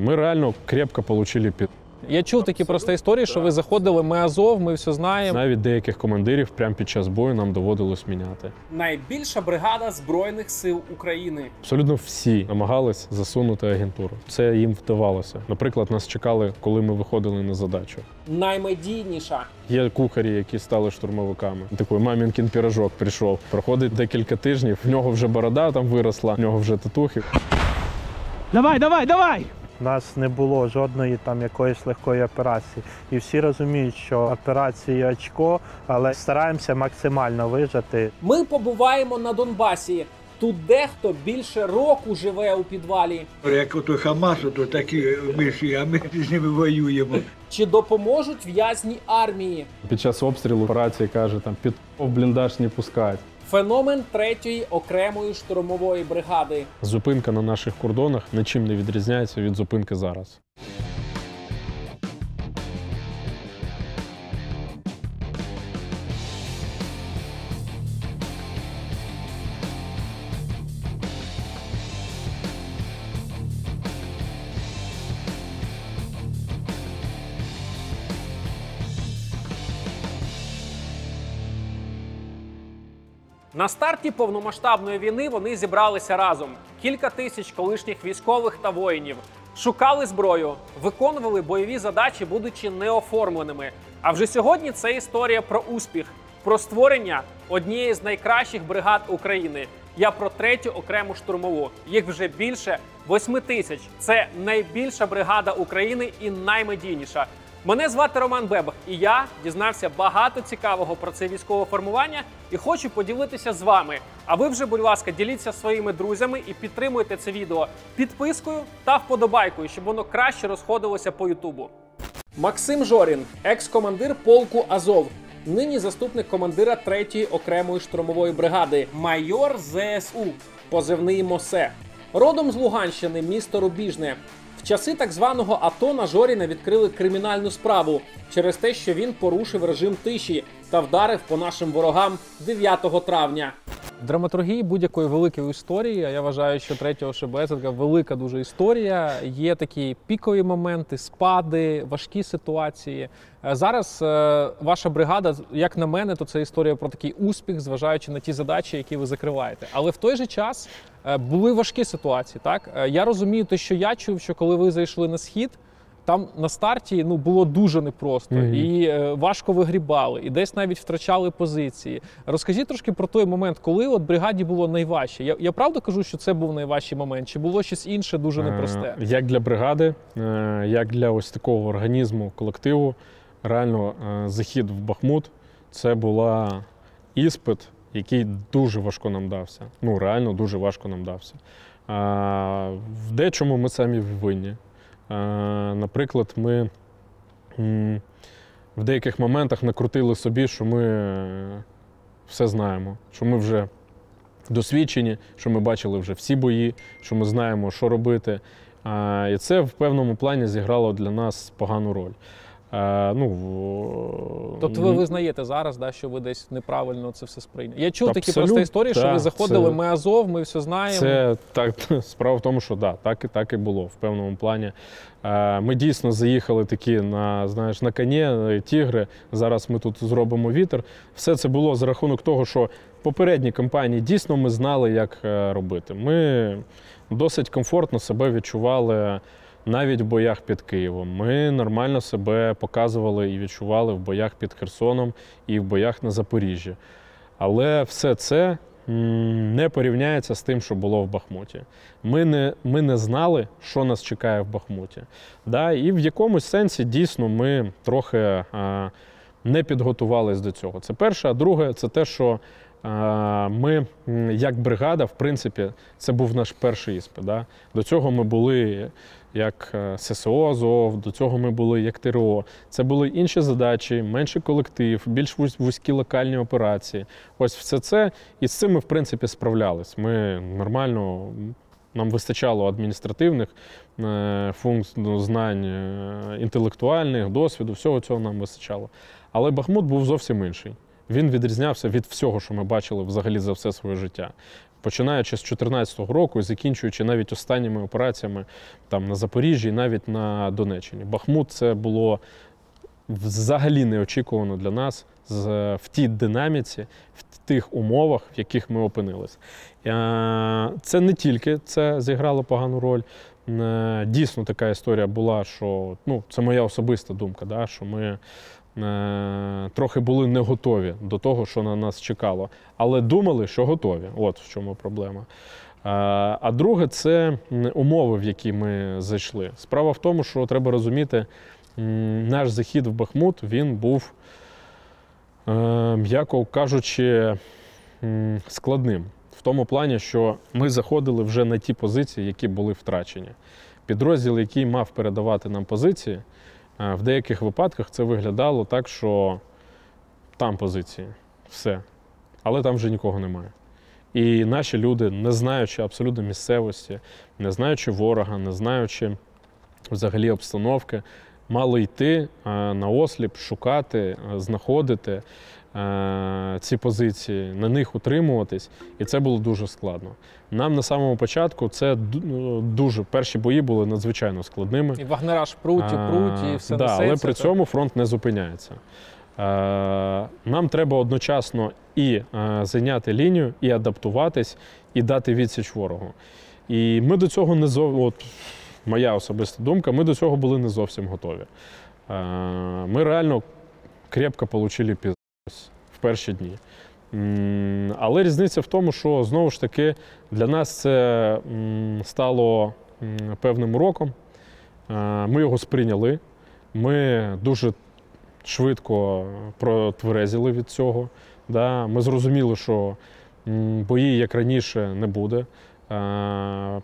Ми реально крепко отримали під. Я чув такі просто історії, що ви заходили, ми Азов, ми все знаємо. Навіть деяких командирів прямо під час бою нам доводилось міняти. Найбільша бригада збройних сил України. Абсолютно всі намагались засунути агентуру. Це їм вдавалося. Наприклад, нас чекали, коли ми виходили на задачу. Наймедійніша. Є кухарі, які стали штурмовиками. Такий мамінкін пірожок прийшов. Проходить декілька тижнів. В нього вже борода там виросла, в нього вже татухи. Давай, давай, давай! У нас не було жодної там якоїсь легкої операції. І всі розуміють, що операції очко, але стараємося максимально вижати. Ми побуваємо на Донбасі. Тут дехто більше року живе у підвалі. Як ото Хамас, то такі миші, а ми з ними воюємо. Чи допоможуть в'язні армії? Під час обстрілу операції каже, там під бліндаж не пускать. Феномен третьої окремої штурмової бригади. Зупинка на наших кордонах нічим не відрізняється від зупинки зараз. На старті повномасштабної війни вони зібралися разом. Кілька тисяч колишніх військових та воїнів. Шукали зброю, виконували бойові задачі, будучи неоформленими. А вже сьогодні це історія про успіх, про створення однієї з найкращих бригад України. Я про третю окрему штурмову. Їх вже більше восьми тисяч. Це найбільша бригада України і наймедійніша. Мене звати Роман Бебах, і я дізнався багато цікавого про це військове формування і хочу поділитися з вами. А ви вже, будь ласка, діліться своїми друзями і підтримуйте це відео підпискою та вподобайкою, щоб воно краще розходилося по Ютубу. Максим Жорін, екс-командир полку Азов, нині заступник командира 3-ї окремої штурмової бригади, майор ЗСУ, позивний Мосе. Родом з Луганщини, місто Рубіжне. В часи так званого АТО на Жоріна відкрили кримінальну справу через те, що він порушив режим тиші та вдарив по нашим ворогам 9 травня. Драматургії будь-якої великої історії, я вважаю, що третього ШБ це така велика дуже історія. Є такі пікові моменти, спади, важкі ситуації. Е, Зараз е, ваша бригада, як на мене, то це історія про такий успіх, зважаючи на ті задачі, які ви закриваєте. Але в той же час е, були важкі ситуації. Так я розумію, те, що я чув, що коли ви зайшли на схід. Там на старті ну було дуже непросто Мгм. і е, важко вигрібали, і десь навіть втрачали позиції. Розкажіть трошки про той момент, коли от бригаді було найважче. Я, я правда кажу, що це був найважчий момент, чи було щось інше дуже непросте? Е, Як для бригади, е, як для ось такого організму, колективу, реально е, захід в Бахмут це була іспит, який дуже важко нам дався. Ну, реально дуже важко нам дався. Е, В дечому ми самі винні. Е, Наприклад, ми в деяких моментах накрутили собі, що ми е, все знаємо, що ми вже досвідчені, що ми бачили вже всі бої, що ми знаємо, що робити. І це в певному плані зіграло для нас погану роль. А, ну, в- Тобто ви визнаєте зараз, да, що ви десь неправильно це все сприйняли. Я чув такі Абсолютно, просто історії, що ви заходили, це- ми Азов, ми все знаємо. Це так, справа в тому, що да, так і так і було в певному плані. Е, Ми дійсно заїхали такі на знаєш на коні, е, тігри. Зараз ми тут зробимо вітер. Все це було за рахунок того, що попередні кампанії дійсно ми знали, як е, робити. Ми досить комфортно себе відчували. Навіть в боях під Києвом ми нормально себе показували і відчували в боях під Херсоном і в боях на Запоріжжі. Але все це не порівняється з тим, що було в Бахмуті. Ми не, ми не знали, що нас чекає в Бахмуті. Да? І в якомусь сенсі дійсно ми трохи а, не підготувались до цього. Це перше. А друге, це те, що ми, як бригада, в принципі, це був наш перший іспит. Да? До цього ми були як е, ССО ЗОВ, до цього ми були як ТРО. Це були інші задачі, менший колектив, більш вузь- вузькі локальні операції. Ось все це. І з цим ми, в принципі, справлялись. Ми нормально. Нам вистачало адміністративних е, функцій, ну, знань, е, інтелектуальних, досвіду, всього цього нам вистачало. Але Бахмут був зовсім інший. Він відрізнявся від всього, що ми бачили взагалі за все своє життя. Починаючи з 2014 року і закінчуючи навіть останніми операціями там на Запоріжжі, і навіть на Донеччині. Бахмут це було взагалі неочікувано для нас з, в тій динаміці, в тих умовах, в яких ми опинилися. Е, Це не тільки це зіграло погану роль. Е, Дійсно, така історія була, що ну, це моя особиста думка, да, що ми е, трохи були не готові до того, що на нас чекало, але думали, що готові. От в чому проблема. Е, А друге, це умови, в які ми зайшли. Справа в тому, що треба розуміти, наш захід в Бахмут він був, е, м'яко кажучи, складним. В тому плані, що ми заходили вже на ті позиції, які були втрачені. Підрозділ, який мав передавати нам позиції, е, в деяких випадках це виглядало так, що там позиції, все. Але там вже нікого немає. І наші люди, не знаючи абсолютно місцевості, не знаючи ворога, не знаючи взагалі обстановки, мали йти е, на осліп, шукати, е, знаходити е, ці позиції, на них утримуватись, і це було дуже складно. Нам на самому початку це ну, дуже перші бої були надзвичайно складними. І вагнера ж пруть, і пруть, і все да, несеться. але при цьому фронт не зупиняється. Е, Нам треба одночасно і е, зайняти лінію, і адаптуватись, і дати відсіч ворогу. І ми до цього не зов... от, моя особиста думка, ми до цього були не зовсім готові. Е, Ми реально крепко отримали піз в перші дні. Але різниця в тому, що знову ж таки для нас це стало певним уроком. Ми його сприйняли. Ми дуже швидко протверезіли від цього. Ми зрозуміли, що бої, як раніше, не буде.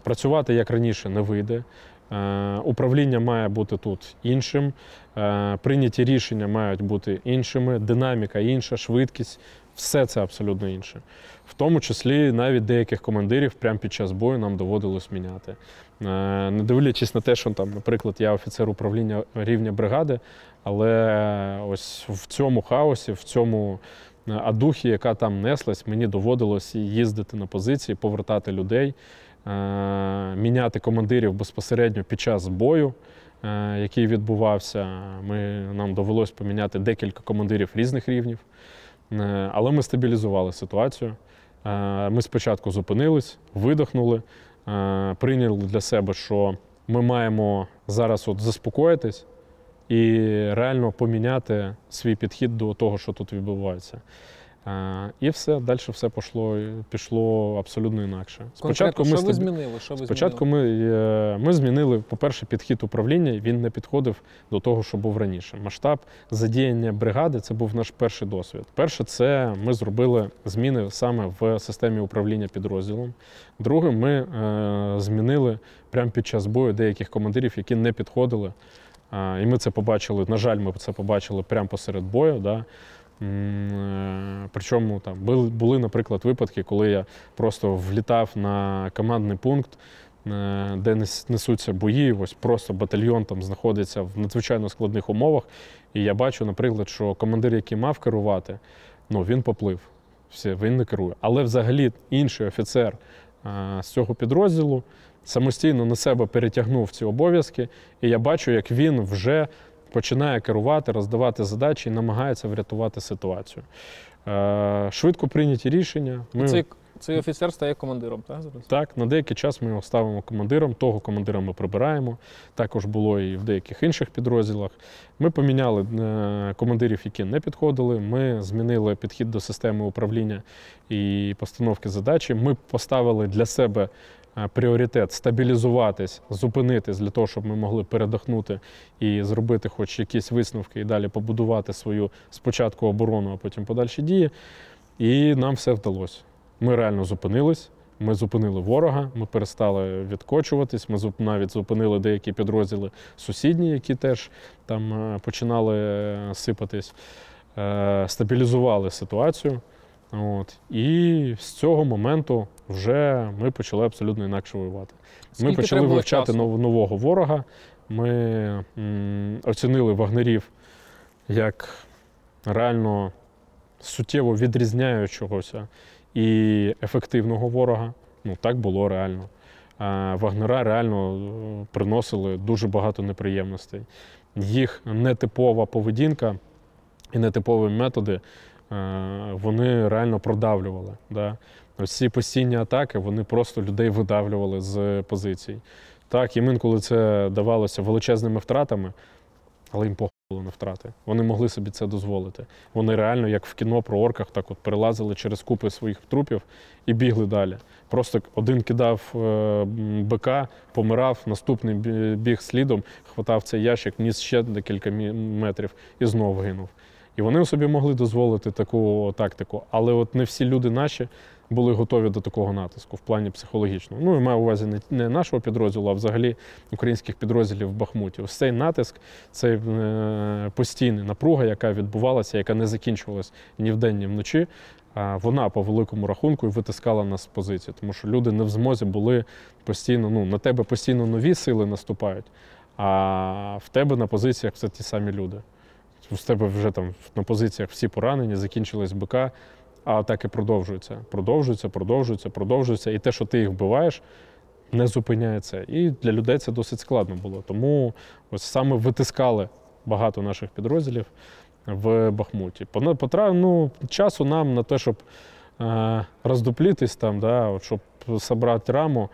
Працювати як раніше не вийде. Е, Управління має бути тут іншим, е, прийняті рішення мають бути іншими, динаміка інша, швидкість все це абсолютно інше. В тому числі навіть деяких командирів прямо під час бою нам доводилось міняти. Е, Не дивлячись на те, що там, наприклад, я офіцер управління рівня бригади, але ось в цьому хаосі, в цьому адухі, яка там неслась, мені доводилось їздити на позиції, повертати людей, міняти командирів безпосередньо під час бою, е, який відбувався. Ми, нам довелось поміняти декілька командирів різних рівнів. Е, Але ми стабілізували ситуацію. Е, Ми спочатку зупинились, видихнули, е, прийняли для себе, що ми маємо зараз от заспокоїтись і реально поміняти свій підхід до того, що тут відбувається. І все, далі все пішло, пішло абсолютно інакше. Спочатку Конкретно, що ви змінили? Що ви Спочатку змінили? ми, е, ми змінили, по-перше, підхід управління. Він не підходив до того, що був раніше. Масштаб задіяння бригади це був наш перший досвід. Перше, це ми зробили зміни саме в системі управління підрозділом. Друге, ми е, змінили прямо під час бою деяких командирів, які не підходили. Е, і ми це побачили. На жаль, ми це побачили прямо посеред бою. Да? Е, Причому там були, наприклад, випадки, коли я просто влітав на командний пункт, е, де несуться бої. Ось просто батальйон там знаходиться в надзвичайно складних умовах. І я бачу, наприклад, що командир, який мав керувати, ну він поплив. Все, він не керує. Але взагалі інший офіцер е, з цього підрозділу самостійно на себе перетягнув ці обов'язки, і я бачу, як він вже починає керувати, роздавати задачі і намагається врятувати ситуацію. Е, Швидко прийняті рішення. Ми... Цей, цей офіцер стає командиром, так? Зараз? Так, на деякий час ми його ставимо командиром, того командира ми прибираємо. Також було і в деяких інших підрозділах. Ми поміняли е, командирів, які не підходили. Ми змінили підхід до системи управління і постановки задачі. Ми поставили для себе пріоритет стабілізуватись, зупинитись для того, щоб ми могли передохнути і зробити хоч якісь висновки і далі побудувати свою спочатку оборону, а потім подальші дії. І нам все вдалося. Ми реально зупинились. Ми зупинили ворога, ми перестали відкочуватись. Ми навіть зупинили деякі підрозділи сусідні, які теж там е, починали е, сипатись, Е, стабілізували ситуацію. От. І з цього моменту вже ми почали абсолютно інакше воювати. Ми почали вивчати часу? нового ворога. Ми оцінили вагнерів як реально суттєво відрізняючогося і ефективного ворога. Ну так було реально. Вагнера реально е, приносили дуже багато неприємностей. Їх нетипова поведінка і нетипові методи е, вони реально продавлювали. Да? Ось ці постійні атаки вони просто людей видавлювали з позицій. Так, їм інколи це давалося величезними втратами, але їм похуй на втрати. Вони могли собі це дозволити. Вони реально, як в кіно про орках, так от перелазили через купи своїх трупів і бігли далі. Просто один кидав е, бика, помирав, наступний біг слідом, хватав цей ящик, ніс ще декілька метрів і знов гинув. І вони собі могли дозволити таку тактику. Але от не всі люди наші були готові до такого натиску в плані психологічного. Ну, я маю увазі не, нашого підрозділу, а взагалі українських підрозділів в Бахмуті. Ось цей натиск, цей е, постійна напруга, яка відбувалася, яка не закінчувалась ні вдень, ні вночі. Вона по великому рахунку і витискала нас з позиції, тому що люди не в змозі були постійно. Ну на тебе постійно нові сили наступають, а в тебе на позиціях все ті самі люди. З тебе вже там на позиціях всі поранені, закінчились БК, а атаки продовжуються. Продовжуються, продовжуються, продовжуються. І те, що ти їх вбиваєш, не зупиняється. І для людей це досить складно було. Тому ось саме витискали багато наших підрозділів в Бахмуті. Ну, часу нам на те, щоб е, роздуплітись там, да, от, щоб собрати раму.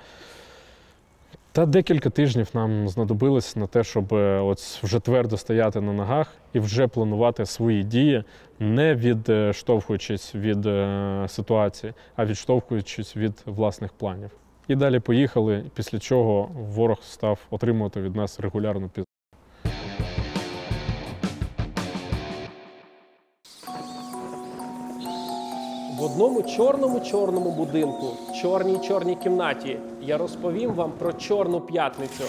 Та декілька тижнів нам знадобилось на те, щоб е, от вже твердо стояти на ногах і вже планувати свої дії, не відштовхуючись від е, ситуації, а відштовхуючись від власних планів. І далі поїхали, після чого ворог став отримувати від нас регулярну піз... В одному чорному чорному будинку, чорній чорній кімнаті, я розповім вам про Чорну п'ятницю.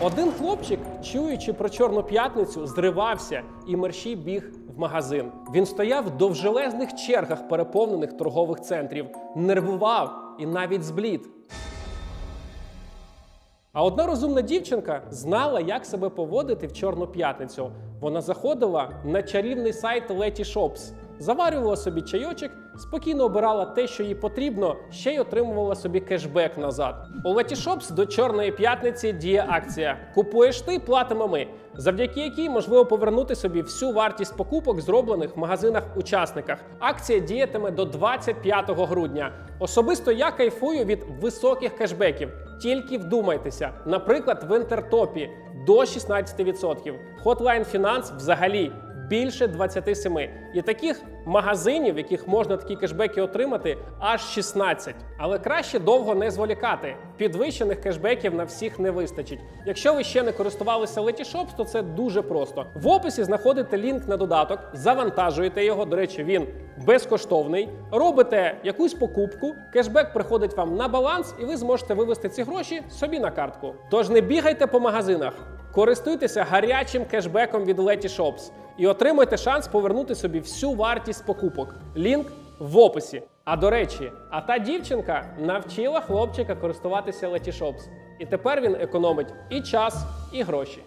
Один хлопчик, чуючи про Чорну п'ятницю, зривався і мерщій біг в магазин. Він стояв в довжелезних чергах переповнених торгових центрів, нервував і навіть зблід. А одна розумна дівчинка знала, як себе поводити в Чорну п'ятницю. Вона заходила на чарівний сайт Letty Shops, заварювала собі чайочок, спокійно обирала те, що їй потрібно, ще й отримувала собі кешбек назад. У Letty Shops до Чорної п'ятниці діє акція: Купуєш ти, платимо ми, завдяки якій можливо повернути собі всю вартість покупок, зроблених в магазинах-учасниках. Акція діятиме до 25 грудня. Особисто я кайфую від високих кешбеків. Тільки вдумайтеся, наприклад, в інтертопі до 16%. Hotline Finance взагалі більше 27. І таких магазинів, в яких можна такі кешбеки отримати, аж 16. Але краще довго не зволікати. Підвищених кешбеків на всіх не вистачить. Якщо ви ще не користувалися Letyshops, то це дуже просто. В описі знаходите лінк на додаток, завантажуєте його. До речі, він безкоштовний. Робите якусь покупку, кешбек приходить вам на баланс, і ви зможете вивести ці гроші собі на картку. Тож не бігайте по магазинах. Користуйтеся гарячим кешбеком від Letyshops і отримайте шанс повернути собі всю вартість покупок. Лінк в описі. А до речі, а та дівчинка навчила хлопчика користуватися Letyshops. І тепер він економить і час, і гроші.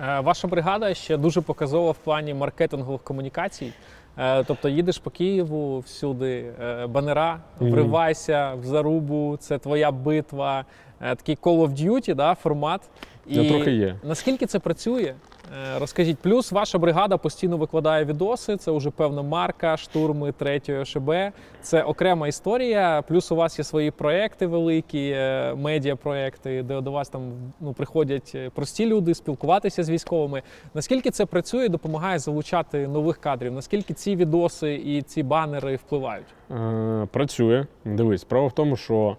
Е, Ваша бригада ще дуже показова в плані маркетингових комунікацій. Е, Тобто їдеш по Києву всюди, е, банера, вривайся в зарубу, це твоя битва, е, такий Call of Duty, да, формат. І трохи є. Наскільки це працює? Е, Розкажіть, плюс ваша бригада постійно викладає відоси. Це вже певна марка, штурми третьої ОШБ. Це окрема історія. Плюс у вас є свої проекти великі, е, медіапроекти, де до вас там ну, приходять е, прості люди спілкуватися з військовими. Наскільки це працює, і допомагає залучати нових кадрів? Наскільки ці відоси і ці банери впливають? Працює. Дивись, справа в тому, що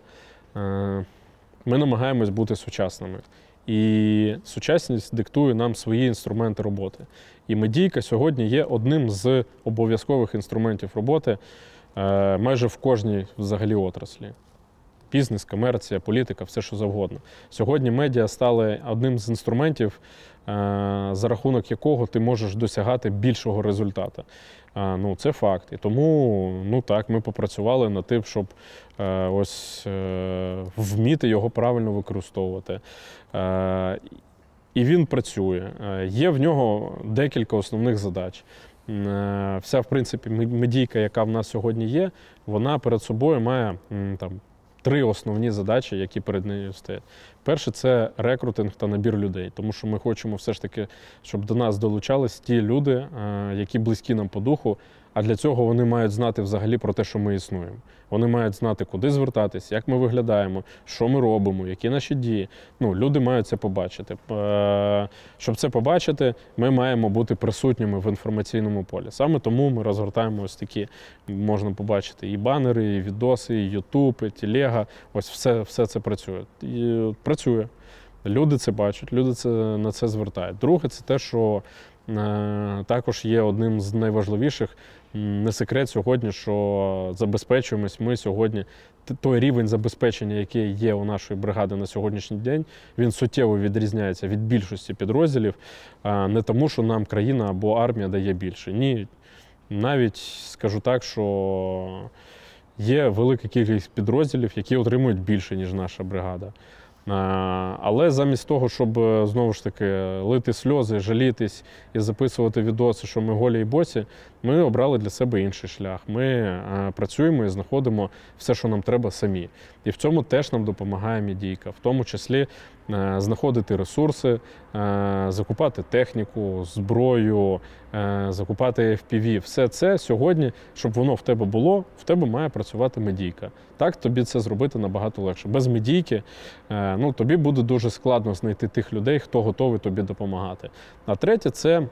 ми намагаємось бути сучасними. І сучасність диктує нам свої інструменти роботи. І медійка сьогодні є одним з обов'язкових інструментів роботи е, майже в кожній взагалі отраслі. Бізнес, комерція, політика, все що завгодно. Сьогодні медіа стали одним з інструментів, е, за рахунок якого ти можеш досягати більшого результату. Е, Ну, це факт. І тому, ну так, ми попрацювали над тим, щоб ось вміти його правильно використовувати. Е, і він працює. Е, Є в нього декілька основних задач. е, вся, в принципі, медійка, яка в нас сьогодні є, вона перед собою має там. Три основні задачі, які перед нею стоять. Перше це рекрутинг та набір людей, тому що ми хочемо все ж таки, щоб до нас долучались ті люди, які близькі нам по духу. А для цього вони мають знати взагалі про те, що ми існуємо. Вони мають знати, куди звертатись, як ми виглядаємо, що ми робимо, які наші дії. Ну, люди мають це побачити. Е, Щоб це побачити, ми маємо бути присутніми в інформаційному полі. Саме тому ми розгортаємо ось такі, можна побачити і банери, і відоси, і Ютуб, і Телега. Ось все, все це працює. І працює. Люди це бачать, люди це, на це звертають. Друге, це те, що е, також є одним з найважливіших. Не секрет сьогодні, що забезпечуємось ми сьогодні. Той рівень забезпечення, який є у нашої бригади на сьогоднішній день, він суттєво відрізняється від більшості підрозділів. Не тому, що нам країна або армія дає більше. Ні, навіть скажу так, що є велика кількість підрозділів, які отримують більше, ніж наша бригада. А, Але замість того, щоб е, знову ж таки лити сльози, жалітись і записувати відоси, що ми голі і босі, ми обрали для себе інший шлях. Ми е, працюємо і знаходимо все, що нам треба самі. І в цьому теж нам допомагає медійка, в тому числі е, знаходити ресурси, е, закупати техніку, зброю, е, закупати FPV. Все це сьогодні, щоб воно в тебе було, в тебе має працювати медійка. Так тобі це зробити набагато легше. Без медійки ну, тобі буде дуже складно знайти тих людей, хто готовий тобі допомагати. А третє це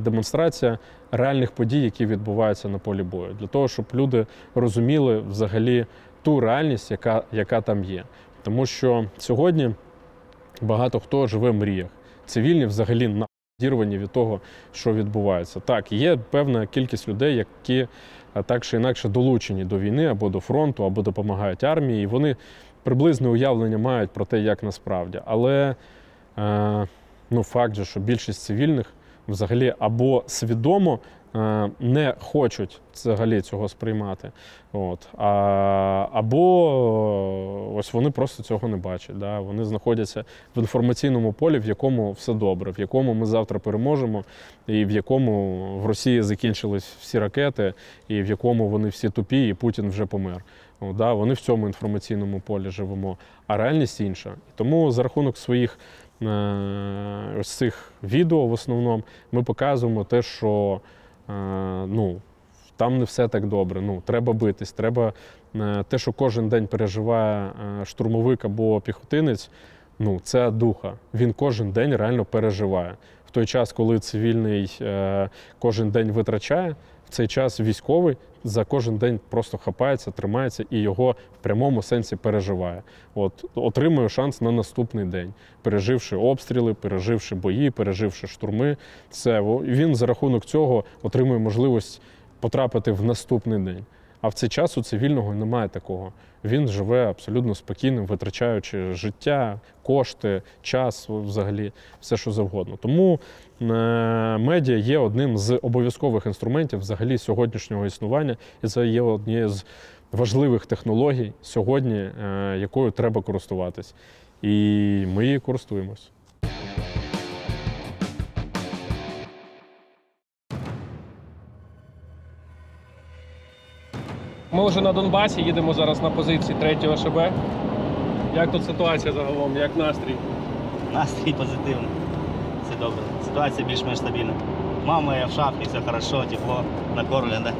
демонстрація реальних подій, які відбуваються на полі бою, для того, щоб люди розуміли взагалі ту реальність, яка, яка там є. Тому що сьогодні багато хто живе в мріях. Цивільні взагалі на відірвані від того, що відбувається. Так, є певна кількість людей, які так чи інакше долучені до війни або до фронту, або допомагають армії. І вони приблизне уявлення мають про те, як насправді. Але е, ну, факт же, що більшість цивільних взагалі або свідомо не хочуть взагалі цього сприймати. От. А, або е, ось вони просто цього не бачать. Да? Вони знаходяться в інформаційному полі, в якому все добре, в якому ми завтра переможемо, і в якому в Росії закінчились всі ракети, і в якому вони всі тупі, і Путін вже помер. О, да, вони в цьому інформаційному полі живемо, а реальність інша. Тому за рахунок своїх е, ось цих відео в основному ми показуємо те, що е, ну, там не все так добре. Ну, треба битись, треба е, те, що кожен день переживає е, штурмовик або піхотинець, ну, це духа. Він кожен день реально переживає. В той час, коли цивільний е, кожен день витрачає, в цей час військовий за кожен день просто хапається, тримається і його в прямому сенсі переживає. От отримує шанс на наступний день, переживши обстріли, переживши бої, переживши штурми. Це він за рахунок цього отримує можливість потрапити в наступний день. А в цей час у цивільного немає такого. Він живе абсолютно спокійним, витрачаючи життя, кошти, час, взагалі, все що завгодно. Тому е, медіа є одним з обов'язкових інструментів взагалі сьогоднішнього існування, і це є однією з важливих технологій сьогодні, е, якою треба користуватись. І ми її користуємось. Ми вже на Донбасі, їдемо зараз на позиції 3 ШБ. Як тут ситуація загалом, як настрій? Настрій позитивний. Все добре. Ситуація більш-менш стабільна. Мама моя в шапці, все добре, тепло, накормлена.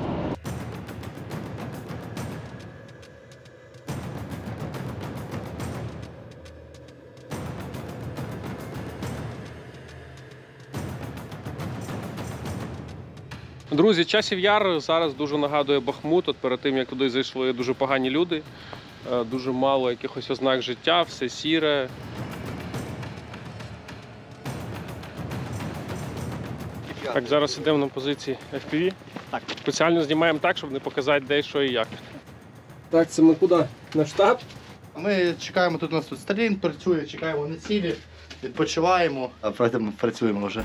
Друзі, часів яр зараз дуже нагадує Бахмут. От перед тим як туди зайшли дуже погані люди, е, дуже мало якихось ознак життя, все сіре. Так, зараз йдемо на позиції FPV. Так. Спеціально знімаємо так, щоб не показати, де що і як. Так, це ми куди? На штаб? Ми чекаємо, тут у нас тут Сталін працює, чекаємо на цілі, відпочиваємо, а потім працюємо вже.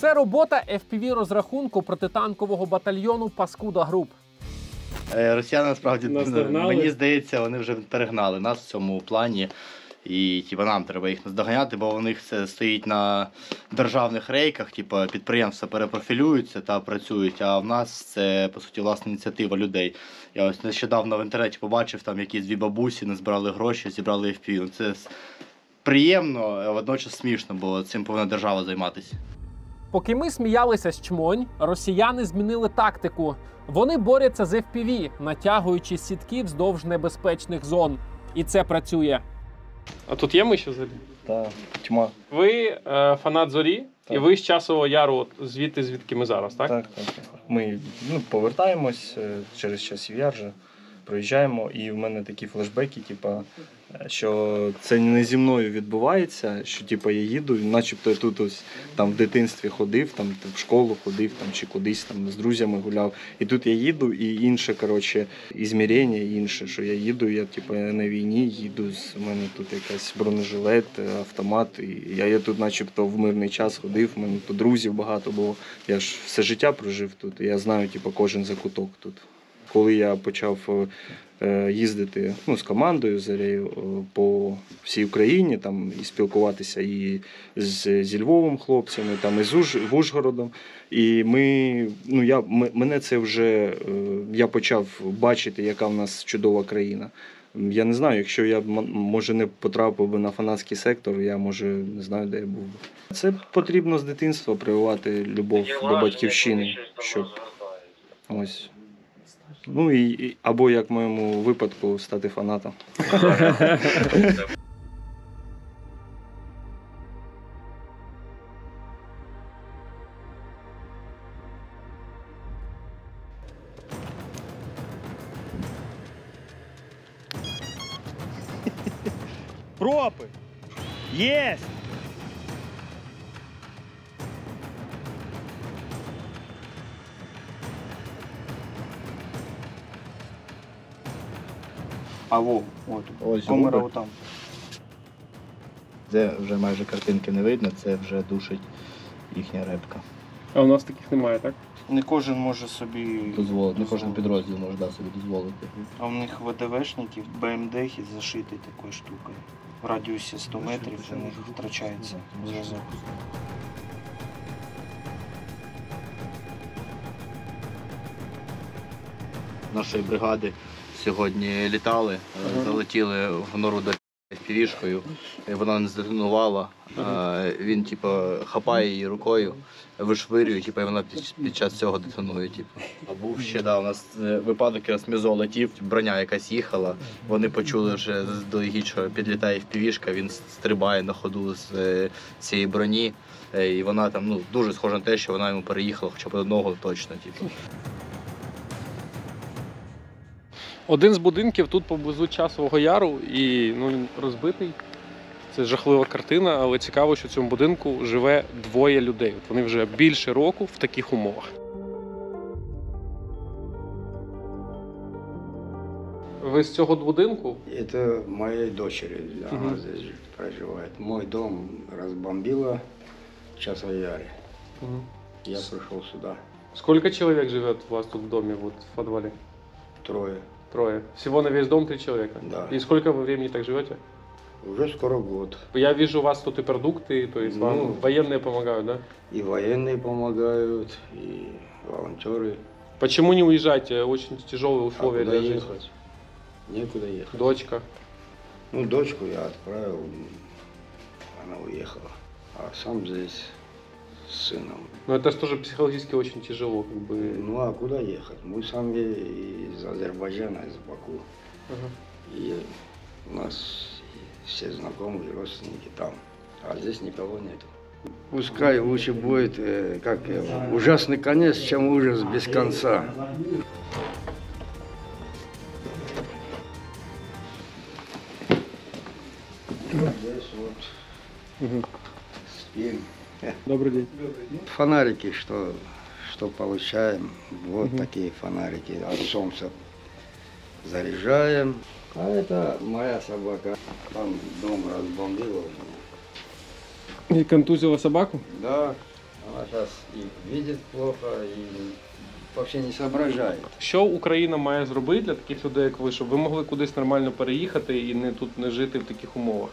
Це робота fpv розрахунку протитанкового батальйону Паскуда Груп. Е, Росіяни насправді мені здається, вони вже перегнали нас в цьому плані. І типу, нам треба їх наздоганяти, бо у них це стоїть на державних рейках, типу, підприємства перепрофілюються та працюють. А в нас це по суті власна ініціатива людей. Я ось нещодавно в інтернеті побачив, там якісь дві бабусі не збирали гроші, зібрали FPV. Ну, Це приємно, а водночас смішно, бо цим повинна держава займатися. Поки ми сміялися з чмонь, росіяни змінили тактику. Вони борються з FPV, натягуючи сітки вздовж небезпечних зон. І це працює. А тут є миші взагалі? Так, тьма. Ви е, фанат зорі, і ви з часового яру, от звідти, звідки ми зараз, так? Так, так. Ми ну, повертаємось е, через часів яр же, проїжджаємо, і в мене такі флешбеки, типа, що це не зі мною відбувається, що типа я їду, начебто я тут ось там в дитинстві ходив, там в школу ходив там, чи кудись там з друзями гуляв. І тут я їду, і інше, коротше, ізмірення інше, що я їду, я типа на війні їду, з мене тут якась бронежилет, автомат. І я, я тут начебто в мирний час ходив, у мене тут друзів багато було. Я ж все життя прожив тут, і я знаю, типу, кожен закуток тут. Коли я почав е, їздити ну, з командою Зарею е, по всій Україні там, і спілкуватися і з, зі Львовом хлопцями, там, і з Уж, в Ужгородом. І ми, ну, я, мене це вже е, я почав бачити, яка в нас чудова країна. Я не знаю, якщо я може не потрапив би на фанатський сектор, я може не знаю, де я був би. Це потрібно з дитинства прививати любов до батьківщини, щоб ось. Ну і, або як в моєму випадку стати фанатом. А во, от, Ось камера губи. отам. Це вже майже картинки не видно, це вже душить їхня репка. А у нас таких немає, так? Не кожен може собі Дозволити, не кожен підрозділ може да, собі дозволити. А в них ВДВшників БМД зашиті такою штукою. В радіусі 100 метрів у них втрачається зв'язок. нашої бригади сьогодні літали, е, залетіли в нору до півішкою, вона не здетонувала. Е, Він, типу, хапає її рукою, вишвирює, типу, і вона під, час цього детонує. Типу. А був ще да, у нас е, випадок, якраз Мізо летів, броня якась їхала. Вони почули вже заздалегідь, що підлітає півішка, він стрибає на ходу з цієї броні. І вона там ну, дуже схожа на те, що вона йому переїхала хоча б одного точно. Типу. Один з будинків тут поблизу часового яру, і ну, він розбитий. Це жахлива картина, але цікаво, що в цьому будинку живе двоє людей. От вони вже більше року в таких умовах. Ви з цього будинку? Это моей дочери, она Мгм. здесь проживает. Мой дом разбомбило в Часояре. Я пришел сюда. Сколько человек живет у вас тут в доме, вот в подвале? Трое. Трое. Всего на весь дом три человека? Да. И сколько вы времени так живете? Уже скоро год. Я вижу, у вас тут и продукты, то есть вам Ну. военные помогают, да? И военные помогают, и волонтеры. Почему не уезжаете? Очень тяжелые условия А куда для жизни. ехать? Некуда ехать. Дочка. Ну, дочку я отправил, она уехала. А сам здесь с сыном. Но это же тоже психологически очень тяжело, как бы. Ну, а куда ехать? Мы сами из Азербайджана, из Баку. Ага. И у нас все знакомые, родственники там. А здесь никого нет. Пускай лучше будет, э, как его, ужасный конец, чем ужас без конца. Здесь вот спим. Добрый день. Фонарики, что, что получаем, вот такие фонарики от солнца заряжаем. А это моя собака. Там дом разбомбила у меня. И контузила собаку? Да, она сейчас и видит плохо, и вообще не соображает. Що Україна має зробити для таких людей, як ви, щоб ви могли кудись нормально переїхати і не тут не жити в таких умовах?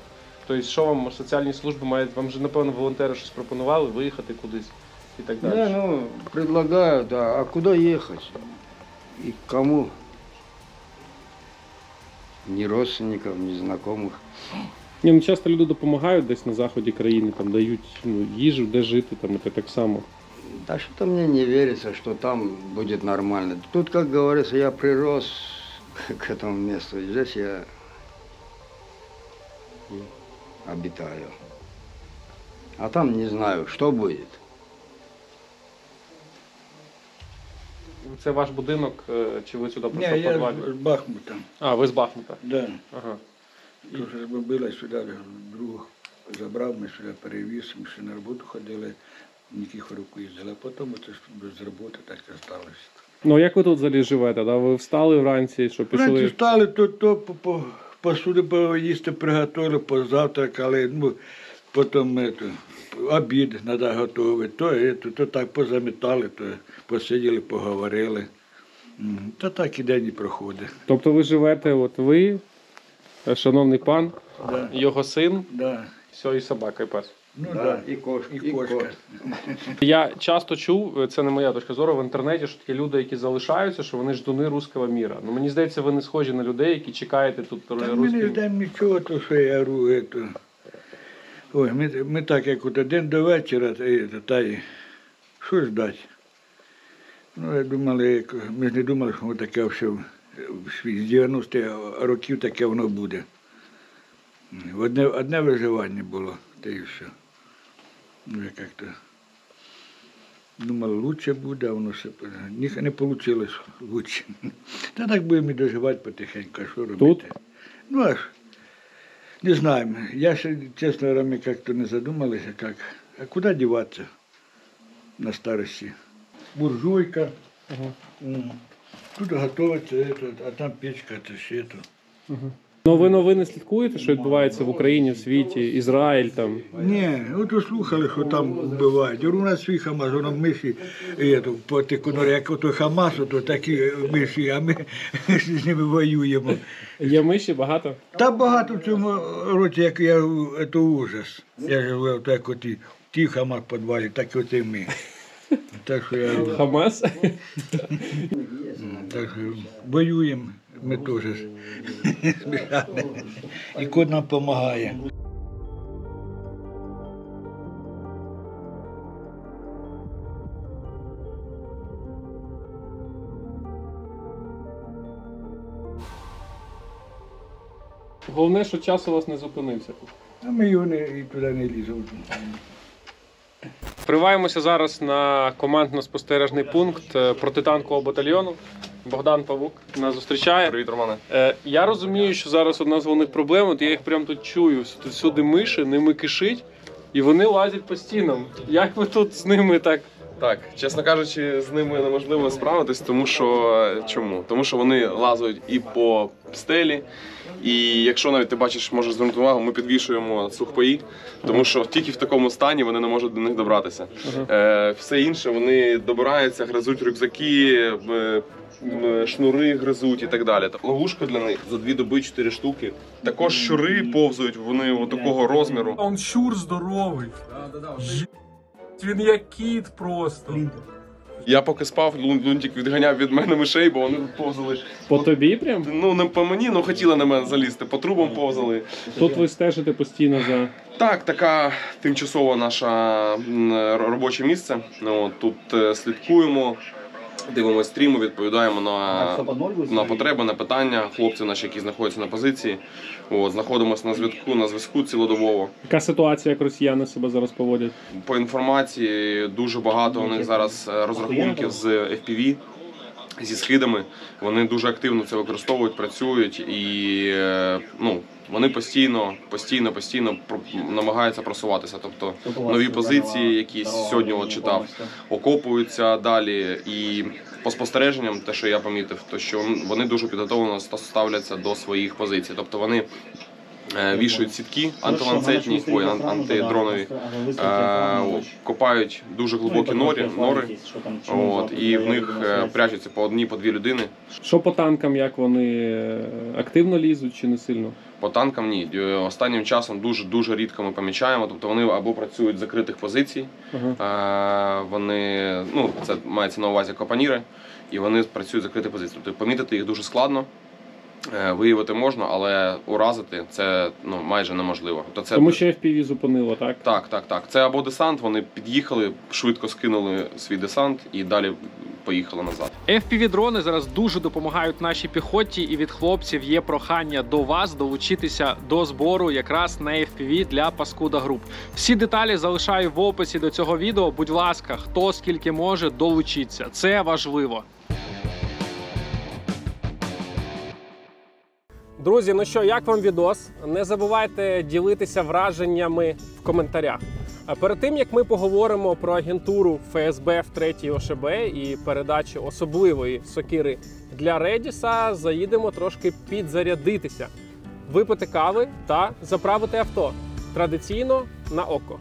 Тобто, що вам соціальні служби мають? Вам же, напевно, волонтери щось пропонували виїхати кудись і так далі. Да, ну, предлагаю, да. А куда ехать? И к кому? Ни родственников, ни знакомых. Ні, ну часто люди допомагають десь на заході країни, там дають ну, їжу, де жити, там це так само. Да что-то мне не верится, что там будет нормально. Тут, как говорится, я прирос к этому месту. Здесь я обитаю. А там не знаю, что будет. Це ваш будинок, е, чи ви сюди просто Не, в я з Бахмута. А, ви з Бахмута. Да. Ага. Дуже робили сюди, друг забрав, ми сюди перевіз, ми ще на роботу ходили, в Нікіфоровку їздили, а потім це без роботи так і залишилося. Ну як ви тут взагалі живете? Да? Ви встали вранці, що Вранці пішли? встали, то, то по, по, посуди поїсти приготували, позавтракали, ну, потім это, обід треба готувати, то, это, то так позамітали, то посиділи, поговорили. Та так і день і проходить. Тобто ви живете, от ви, е, шановний пан, Да, його син, да. все, і собака, і пес. Ну, Да, да. и кошка. І кошка. Я часто чув, це не моя точка зору, в інтернеті, що такі люди, які залишаються, що вони ждуни руського міра. Ну мені здається, ви не схожі на людей, які чекаєте тут Та ми не ждемо нічого, то що я говорю, ето. Ой, ми, ми так, як от один до вечора, та, та й що ждати? Ну, я думали, ми ж не думали, що таке все з 90-х років таке воно буде. Одне, одне виживання було, та і все. Ну, я як-то думали, лучше буде, а воно все ні, не вийшло лучше. Та так будемо і доживати потихеньку, а що робити? Тут? Ну, аж не знаю. Я честно говоря, как-то не задумалась, а как. А куда деваться на старости? Буржуйка. М. Тут готовится это, а там печка, это все это. Ну ви новини слідкуєте, що відбувається в Україні, в світі, Ізраїль там. Не, от ви слухали, що там вбивають. У нас свій Хамас, воно миші, і это, по тикунорі, як ото Хамас, то такі миші, а ми з ними воюємо. Є миші багато. Та багато в цьому році, як я це ужас. Я живу так от і ті Хамас в підвалі, так і оце ми. Так що я Хамас. так що воюємо, ми теж з. І код нам допомагає. Головне, що час у вас не зупинився. А ми його не, і туди не ліземо. Приваємося зараз на командно-спостережний пункт е, протитанкового батальйону. Богдан Павук нас зустрічає. Привіт, Романе. Е, я розумію, що зараз одна з головних проблем, от я їх прямо тут чую. Тут всюди миші, ними кишить, і вони лазять по стінам. Як ви тут з ними так? Так, чесно кажучи, з ними неможливо справитись, тому що чому? Тому що вони лазують і по стелі. І якщо навіть ти бачиш, можеш звернути увагу, ми підвішуємо сухпаї, тому що тільки в такому стані вони не можуть до них добратися. Е, все інше вони добираються, гризуть рюкзаки, е, м, шнури гризуть і так далі. Та Ловушка для них за дві доби чотири штуки. Також щури повзають, вони такого розміру. Он щур здоровий. Він як кіт просто. Я поки спав, Лун- Лунтик відганяв від мене мишей, бо вони повзали. По тобі прям? Ну, не по мені, ну хотіли на мене залізти, по трубам повзали. Тут ви стежите постійно за. Так, така тимчасова наша робоче місце. Ну, от тут е, слідкуємо, дивимося стріми, відповідаємо на, на потреби, на питання хлопців наші, які знаходяться на позиції. От, знаходимося на зв'язку, на зв'язку цілодобово. Яка ситуація, як росіяни себе зараз поводять? По інформації дуже багато у них зараз е, розрахунків з FPV, зі схидами. Вони дуже активно це використовують, працюють і е, ну, вони постійно, постійно, постійно намагаються просуватися. Тобто нові позиції, які сьогодні от читав, окопуються далі. І по спостереженням, те, що я помітив, то що вони дуже підготовлено ставляться до своїх позицій. Тобто вони е, вішають сітки антиланцетні, ой, антидронові, е, копають дуже глибокі нори, нори от, і в них е, прячуться по одній, по дві людини. Що по танкам, як вони активно лізуть чи не сильно? По танкам ні. Останнім часом дуже дуже рідко ми помічаємо. Тобто вони або працюють з закритих позицій, Ага. вони ну це мається на увазі капаніри, і вони працюють з закритих позицій. Тобто помітити їх дуже складно. Е, Виявити можна, але уразити це ну майже неможливо. Тобто це Тому що FPV зупинило, так? так, так, так. Це або десант. Вони під'їхали, швидко скинули свій десант і далі поїхали назад. FPV-дрони зараз дуже допомагають нашій піхоті, і від хлопців є прохання до вас долучитися до збору якраз на FPV для Паскуда Груп. Всі деталі залишаю в описі до цього відео. Будь ласка, хто скільки може, долучіться. Це важливо. Друзі, ну що, як вам відос? Не забувайте ділитися враженнями в коментарях. А перед тим як ми поговоримо про агентуру ФСБ в третій ОШБ і передачу особливої сокири для Редіса, заїдемо трошки підзарядитися, випити кави та заправити авто. Традиційно на око.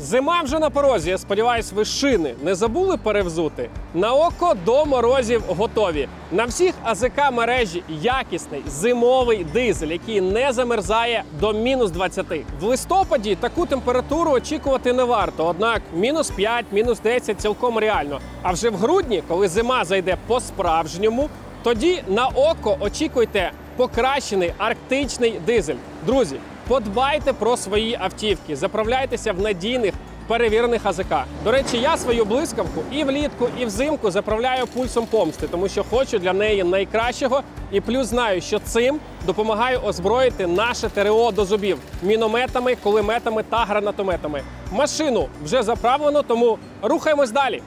Зима вже на порозі. Я сподіваюсь, ви шини не забули перевзути. На око до морозів готові. На всіх АЗК мережі якісний зимовий дизель, який не замерзає до мінус 20. В листопаді таку температуру очікувати не варто. Однак мінус 5, мінус 10 цілком реально. А вже в грудні, коли зима зайде по-справжньому, тоді на око очікуйте покращений арктичний дизель. Друзі, подбайте про свої автівки, заправляйтеся в надійних. Перевірених АЗК. До речі, я свою блискавку і влітку, і взимку заправляю пульсом помсти, тому що хочу для неї найкращого. І плюс знаю, що цим допомагаю озброїти наше ТРО до зубів мінометами, кулеметами та гранатометами. Машину вже заправлено, тому рухаємось далі.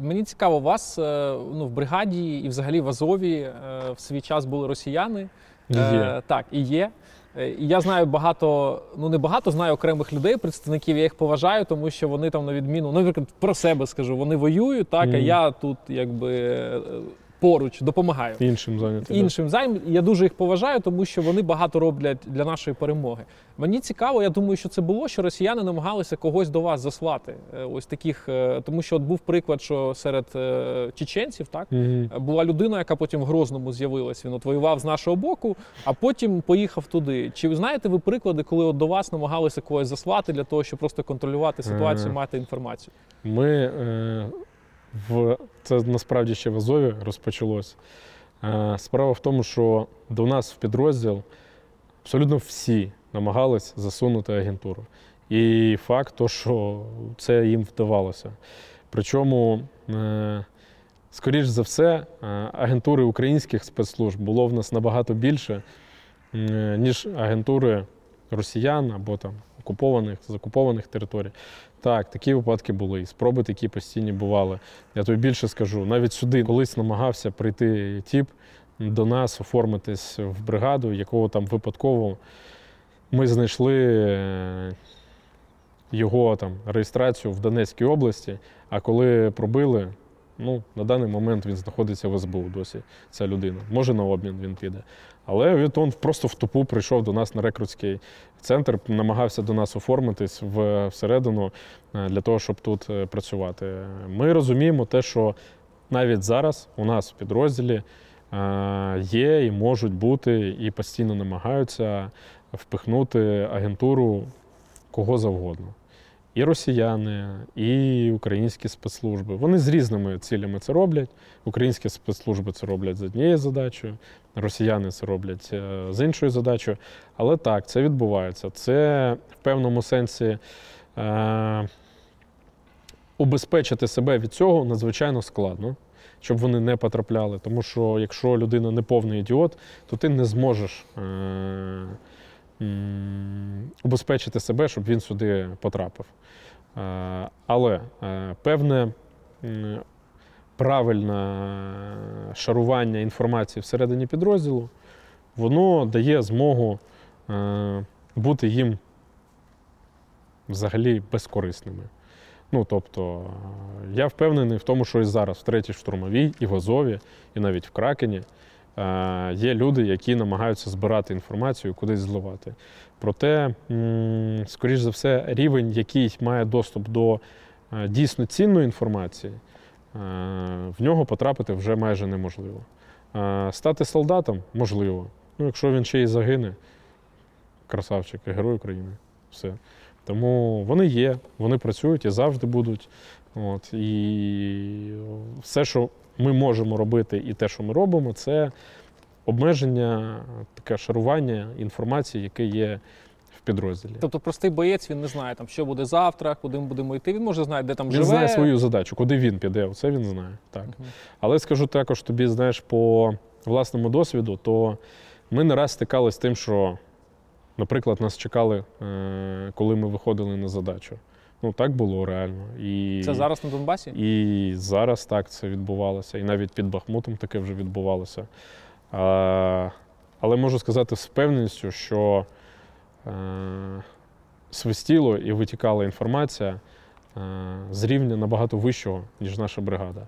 Мені цікаво, у вас е, ну, в бригаді і взагалі в Азові е, в свій час були росіяни. Є. Е, так, і є. Е, І я знаю багато, ну не багато знаю окремих людей, представників, я їх поважаю, тому що вони там на відміну, ну, наприклад, про себе скажу, вони воюють, так, а я тут якби е, поруч допомагаю. Іншим зайняти. Іншим займ я дуже їх поважаю, тому що вони багато роблять для нашої перемоги. Мені цікаво, я думаю, що це було, що росіяни намагалися когось до вас заслати. Е, Ось таких, е, тому що от був приклад, що серед е, чеченців так Мгм. була людина, яка потім в Грозному з'явилась. Він от воював з нашого боку, а потім поїхав туди. Чи знаєте ви приклади, коли от до вас намагалися когось заслати для того, щоб просто контролювати ситуацію, мати інформацію? Ми е, в це насправді ще в Азові розпочалось. Е, справа в тому, що до нас в підрозділ абсолютно всі намагались засунути агентуру. І факт, то, що це їм вдавалося. Причому, е, скоріш за все, е, агентури українських спецслужб було в нас набагато більше, ніж агентури росіян або там окупованих, з окупованих територій. Так, такі випадки були, і спроби такі постійні бували. Я тобі більше скажу, навіть сюди колись намагався прийти тіп до нас, оформитись в бригаду, якого там випадково ми знайшли е, його там реєстрацію в Донецькій області. А коли пробили, ну на даний момент він знаходиться в СБУ досі. Ця людина. Може на обмін він піде. Але він просто в тупу прийшов до нас на рекрутський центр, намагався до нас оформитись в, всередину е, для того, щоб тут е, працювати. Ми розуміємо те, що навіть зараз у нас в підрозділі е, є і можуть бути, і постійно намагаються впихнути агентуру кого завгодно. І росіяни, і українські спецслужби. Вони з різними цілями це роблять. Українські спецслужби це роблять з однією задачею, росіяни це роблять е, з іншою задачею. Але так, це відбувається. Це в певному сенсі е, убезпечити себе від цього надзвичайно складно, щоб вони не потрапляли. Тому що якщо людина не повний ідіот, то ти не зможеш. Е, убезпечити себе, щоб він сюди потрапив. Е, Але е, певне правильне шарування інформації всередині підрозділу, воно дає змогу е, бути їм взагалі безкорисними. Ну тобто, е, я впевнений в тому, що і зараз в третій штурмовій, і в Азові, і навіть в Кракені е, є люди, які намагаються збирати інформацію, кудись зливати. Проте, скоріш за все, рівень, який має доступ до е, дійсно цінної інформації, е, в нього потрапити вже майже неможливо. Е, Стати солдатом можливо. Ну, якщо він ще й загине, красавчик, герой України. Все. Тому вони є, вони працюють і завжди будуть. От, і все, що ми можемо робити, і те, що ми робимо, це обмеження, таке шарування інформації, яке є в підрозділі. Тобто простий боєць він не знає, там, що буде завтра, куди ми будемо йти. Він може знати, де там Він живе. знає свою задачу, куди він піде, оце він знає. Так. Але скажу також тобі, знаєш, по власному досвіду, то ми не раз стикалися з тим, що, наприклад, нас чекали, е, коли ми виходили на задачу. Ну, так було реально. І, Це зараз на Донбасі? І зараз так це відбувалося. І навіть під Бахмутом таке вже відбувалося. А, але можу сказати з впевненістю, що е, свистіло і витікала інформація е, з рівня набагато вищого, ніж наша бригада.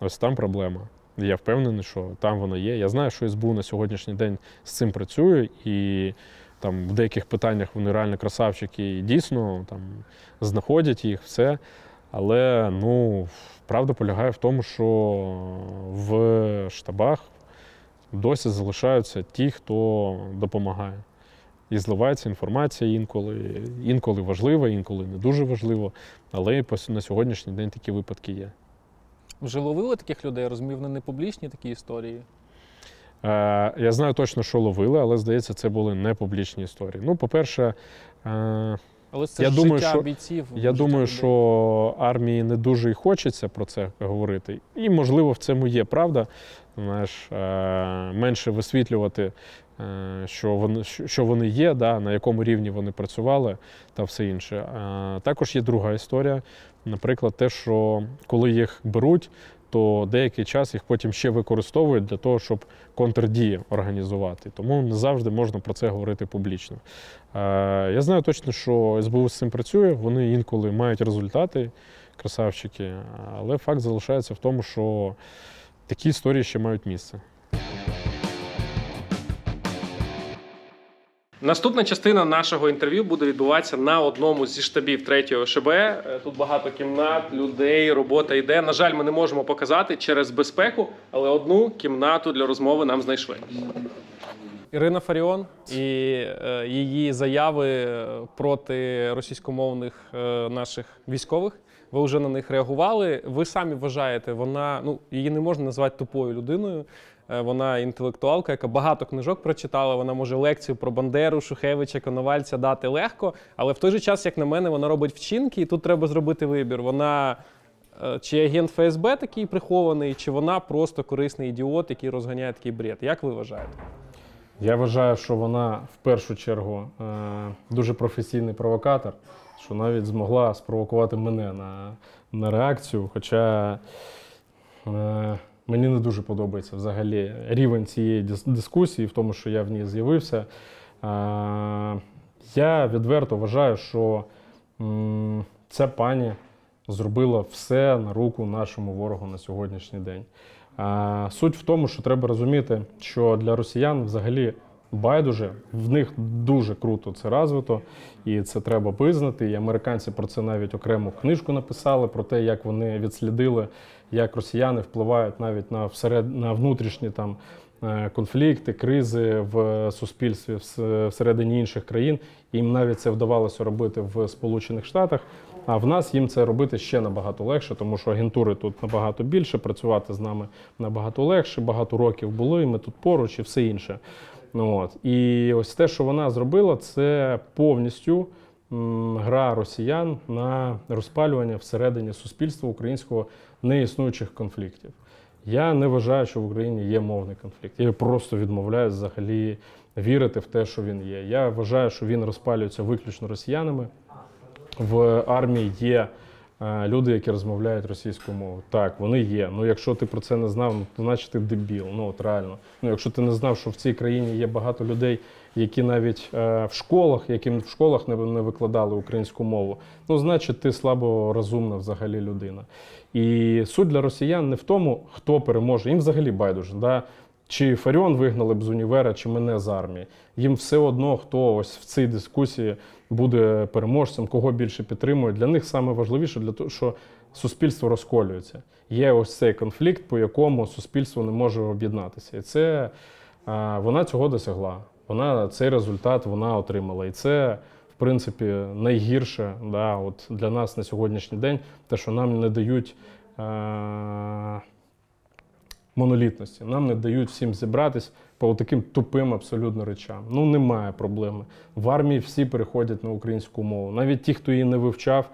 Ось там проблема. Я впевнений, що там вона є. Я знаю, що СБУ на сьогоднішній день з цим працює, і там в деяких питаннях вони реально красавчики і дійсно там знаходять їх, все. Але ну, правда полягає в тому, що в штабах досі залишаються ті, хто допомагає. І зливається інформація інколи, інколи важлива, інколи не дуже важливо. Але на сьогоднішній день такі випадки є. Вже ловили таких людей, вони не публічні такі історії. Е, я знаю точно, що ловили, але здається, це були не публічні історії. Ну, по-перше, е, Але це я ж думаю, життя що, бійців. я думаю, людей. що армії не дуже і хочеться про це говорити. І, можливо, в цьому є правда. Знаєш, е, менше висвітлювати, що вони, що вони є, да, на якому рівні вони працювали та все інше. Також є друга історія. Наприклад, те, що коли їх беруть, то деякий час їх потім ще використовують для того, щоб контрдії організувати. Тому не завжди можна про це говорити публічно. Е, Я знаю точно, що СБУ з цим працює, вони інколи мають результати, красавчики, але факт залишається в тому, що такі історії ще мають місце. Наступна частина нашого інтерв'ю буде відбуватися на одному зі штабів третього ШБ. Е, Тут багато кімнат, людей, робота йде. На жаль, ми не можемо показати через безпеку, але одну кімнату для розмови нам знайшли. Ірина Фаріон і е, її заяви е, проти російськомовних наших військових. Ви вже на них реагували. Ви самі вважаєте, вона ну її не можна назвати тупою людиною. Е, Вона інтелектуалка, яка багато книжок прочитала. Вона може лекцію про Бандеру, Шухевича, Коновальця дати легко, але в той же час, як на мене, вона робить вчинки, і тут треба зробити вибір. Вона е, чи агент ФСБ такий прихований, чи вона просто корисний ідіот, який розганяє такий бред. Як ви вважаєте? Я вважаю, що вона в першу чергу е, дуже професійний провокатор, що навіть змогла спровокувати мене на, на реакцію. Хоча мені не дуже подобається взагалі рівень цієї дискусії, в тому, що я в ній з'явився. Я відверто вважаю, що ця пані зробила все на руку нашому ворогу на сьогоднішній день. Суть в тому, що треба розуміти, що для росіян взагалі байдуже, в них дуже круто це розвито, і це треба визнати. І американці про це навіть окрему книжку написали, про те, як вони відслідили, як росіяни впливають навіть на, всеред, на внутрішні там. е, Конфлікти, кризи в суспільстві всередині інших країн. Їм навіть це вдавалося робити в Сполучених Штатах. А в нас їм це робити ще набагато легше, тому що агентури тут набагато більше, працювати з нами набагато легше, багато років було, і ми тут поруч і все інше. Ну, от. І ось те, що вона зробила, це повністю гра росіян на розпалювання всередині суспільства українського неіснуючих конфліктів. Я не вважаю, що в Україні є мовний конфлікт. Я просто відмовляюсь взагалі вірити в те, що він є. Я вважаю, що він розпалюється виключно росіянами. В армії є е, люди, які розмовляють російською мовою. Так, вони є. Ну, якщо ти про це не знав, ну, то значить ти дебіл. Ну от реально. Ну, якщо ти не знав, що в цій країні є багато людей, які навіть е, в школах, яким в школах не, викладали українську мову, ну значить ти слабо розумна взагалі людина. І суть для росіян не в тому, хто переможе. Їм взагалі байдуже. Да? Чи Фаріон вигнали б з універа, чи мене з армії. Їм все одно, хто ось в цій дискусії буде переможцем, кого більше підтримує. Для них саме важливіше, для того, що суспільство розколюється. Є ось цей конфлікт, по якому суспільство не може об'єднатися. І це вона цього досягла. Вона цей результат вона отримала. І це, в принципі, найгірше да, от для нас на сьогоднішній день, те, що нам не дають. А, монолітності. Нам не дають всім зібратись по таким тупим абсолютно речам. Ну немає проблеми. В армії всі переходять на українську мову. Навіть ті, хто її не вивчав,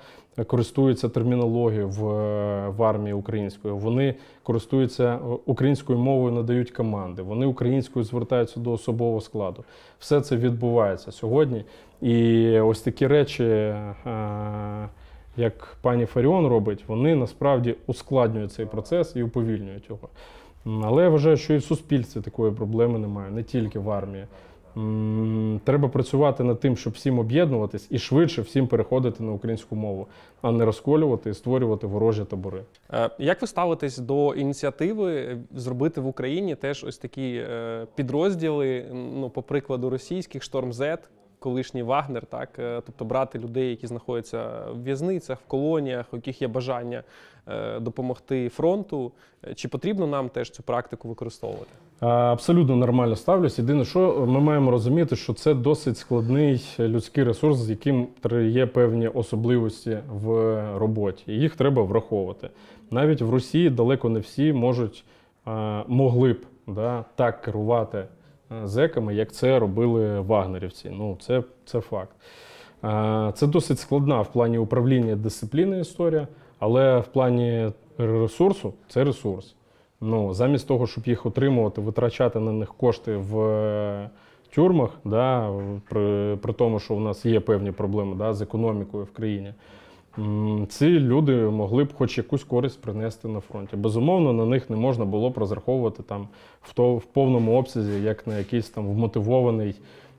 користуються термінологією в, в армії українською. Вони користуються українською мовою, надають команди. Вони українською звертаються до особового складу. Все це відбувається сьогодні. І ось такі речі. е, Як пані Фаріон робить, вони насправді ускладнюють цей процес і уповільнюють його. Але я вважаю, що і в суспільстві такої проблеми немає, не тільки в армії. Треба працювати над тим, щоб всім об'єднуватись і швидше всім переходити на українську мову, а не розколювати і створювати ворожі табори. Е, Як ви ставитесь до ініціативи зробити в Україні теж ось такі е, підрозділи, ну, по прикладу російських Шторм Z, колишній Вагнер, так? Е, Тобто брати людей, які знаходяться в в'язницях, в колоніях, у яких є бажання е, допомогти фронту. Е, Чи потрібно нам теж цю практику використовувати? Абсолютно нормально ставлюсь. Єдине, що ми маємо розуміти, що це досить складний людський ресурс, з яким є певні особливості в роботі. І їх треба враховувати. Навіть в Росії далеко не всі можуть, могли б да, так керувати зеками, як це робили вагнерівці. Ну, це, це факт. Це досить складна в плані управління дисципліни історія, але в плані ресурсу це ресурс. Ну, замість того, щоб їх отримувати, витрачати на них кошти в е, тюрмах, да, при, при тому, що в нас є певні проблеми да, з економікою в країні, ці люди могли б хоч якусь користь принести на фронті. Безумовно, на них не можна було б розраховувати там в, то, в повному обсязі, як на якийсь там вмотивований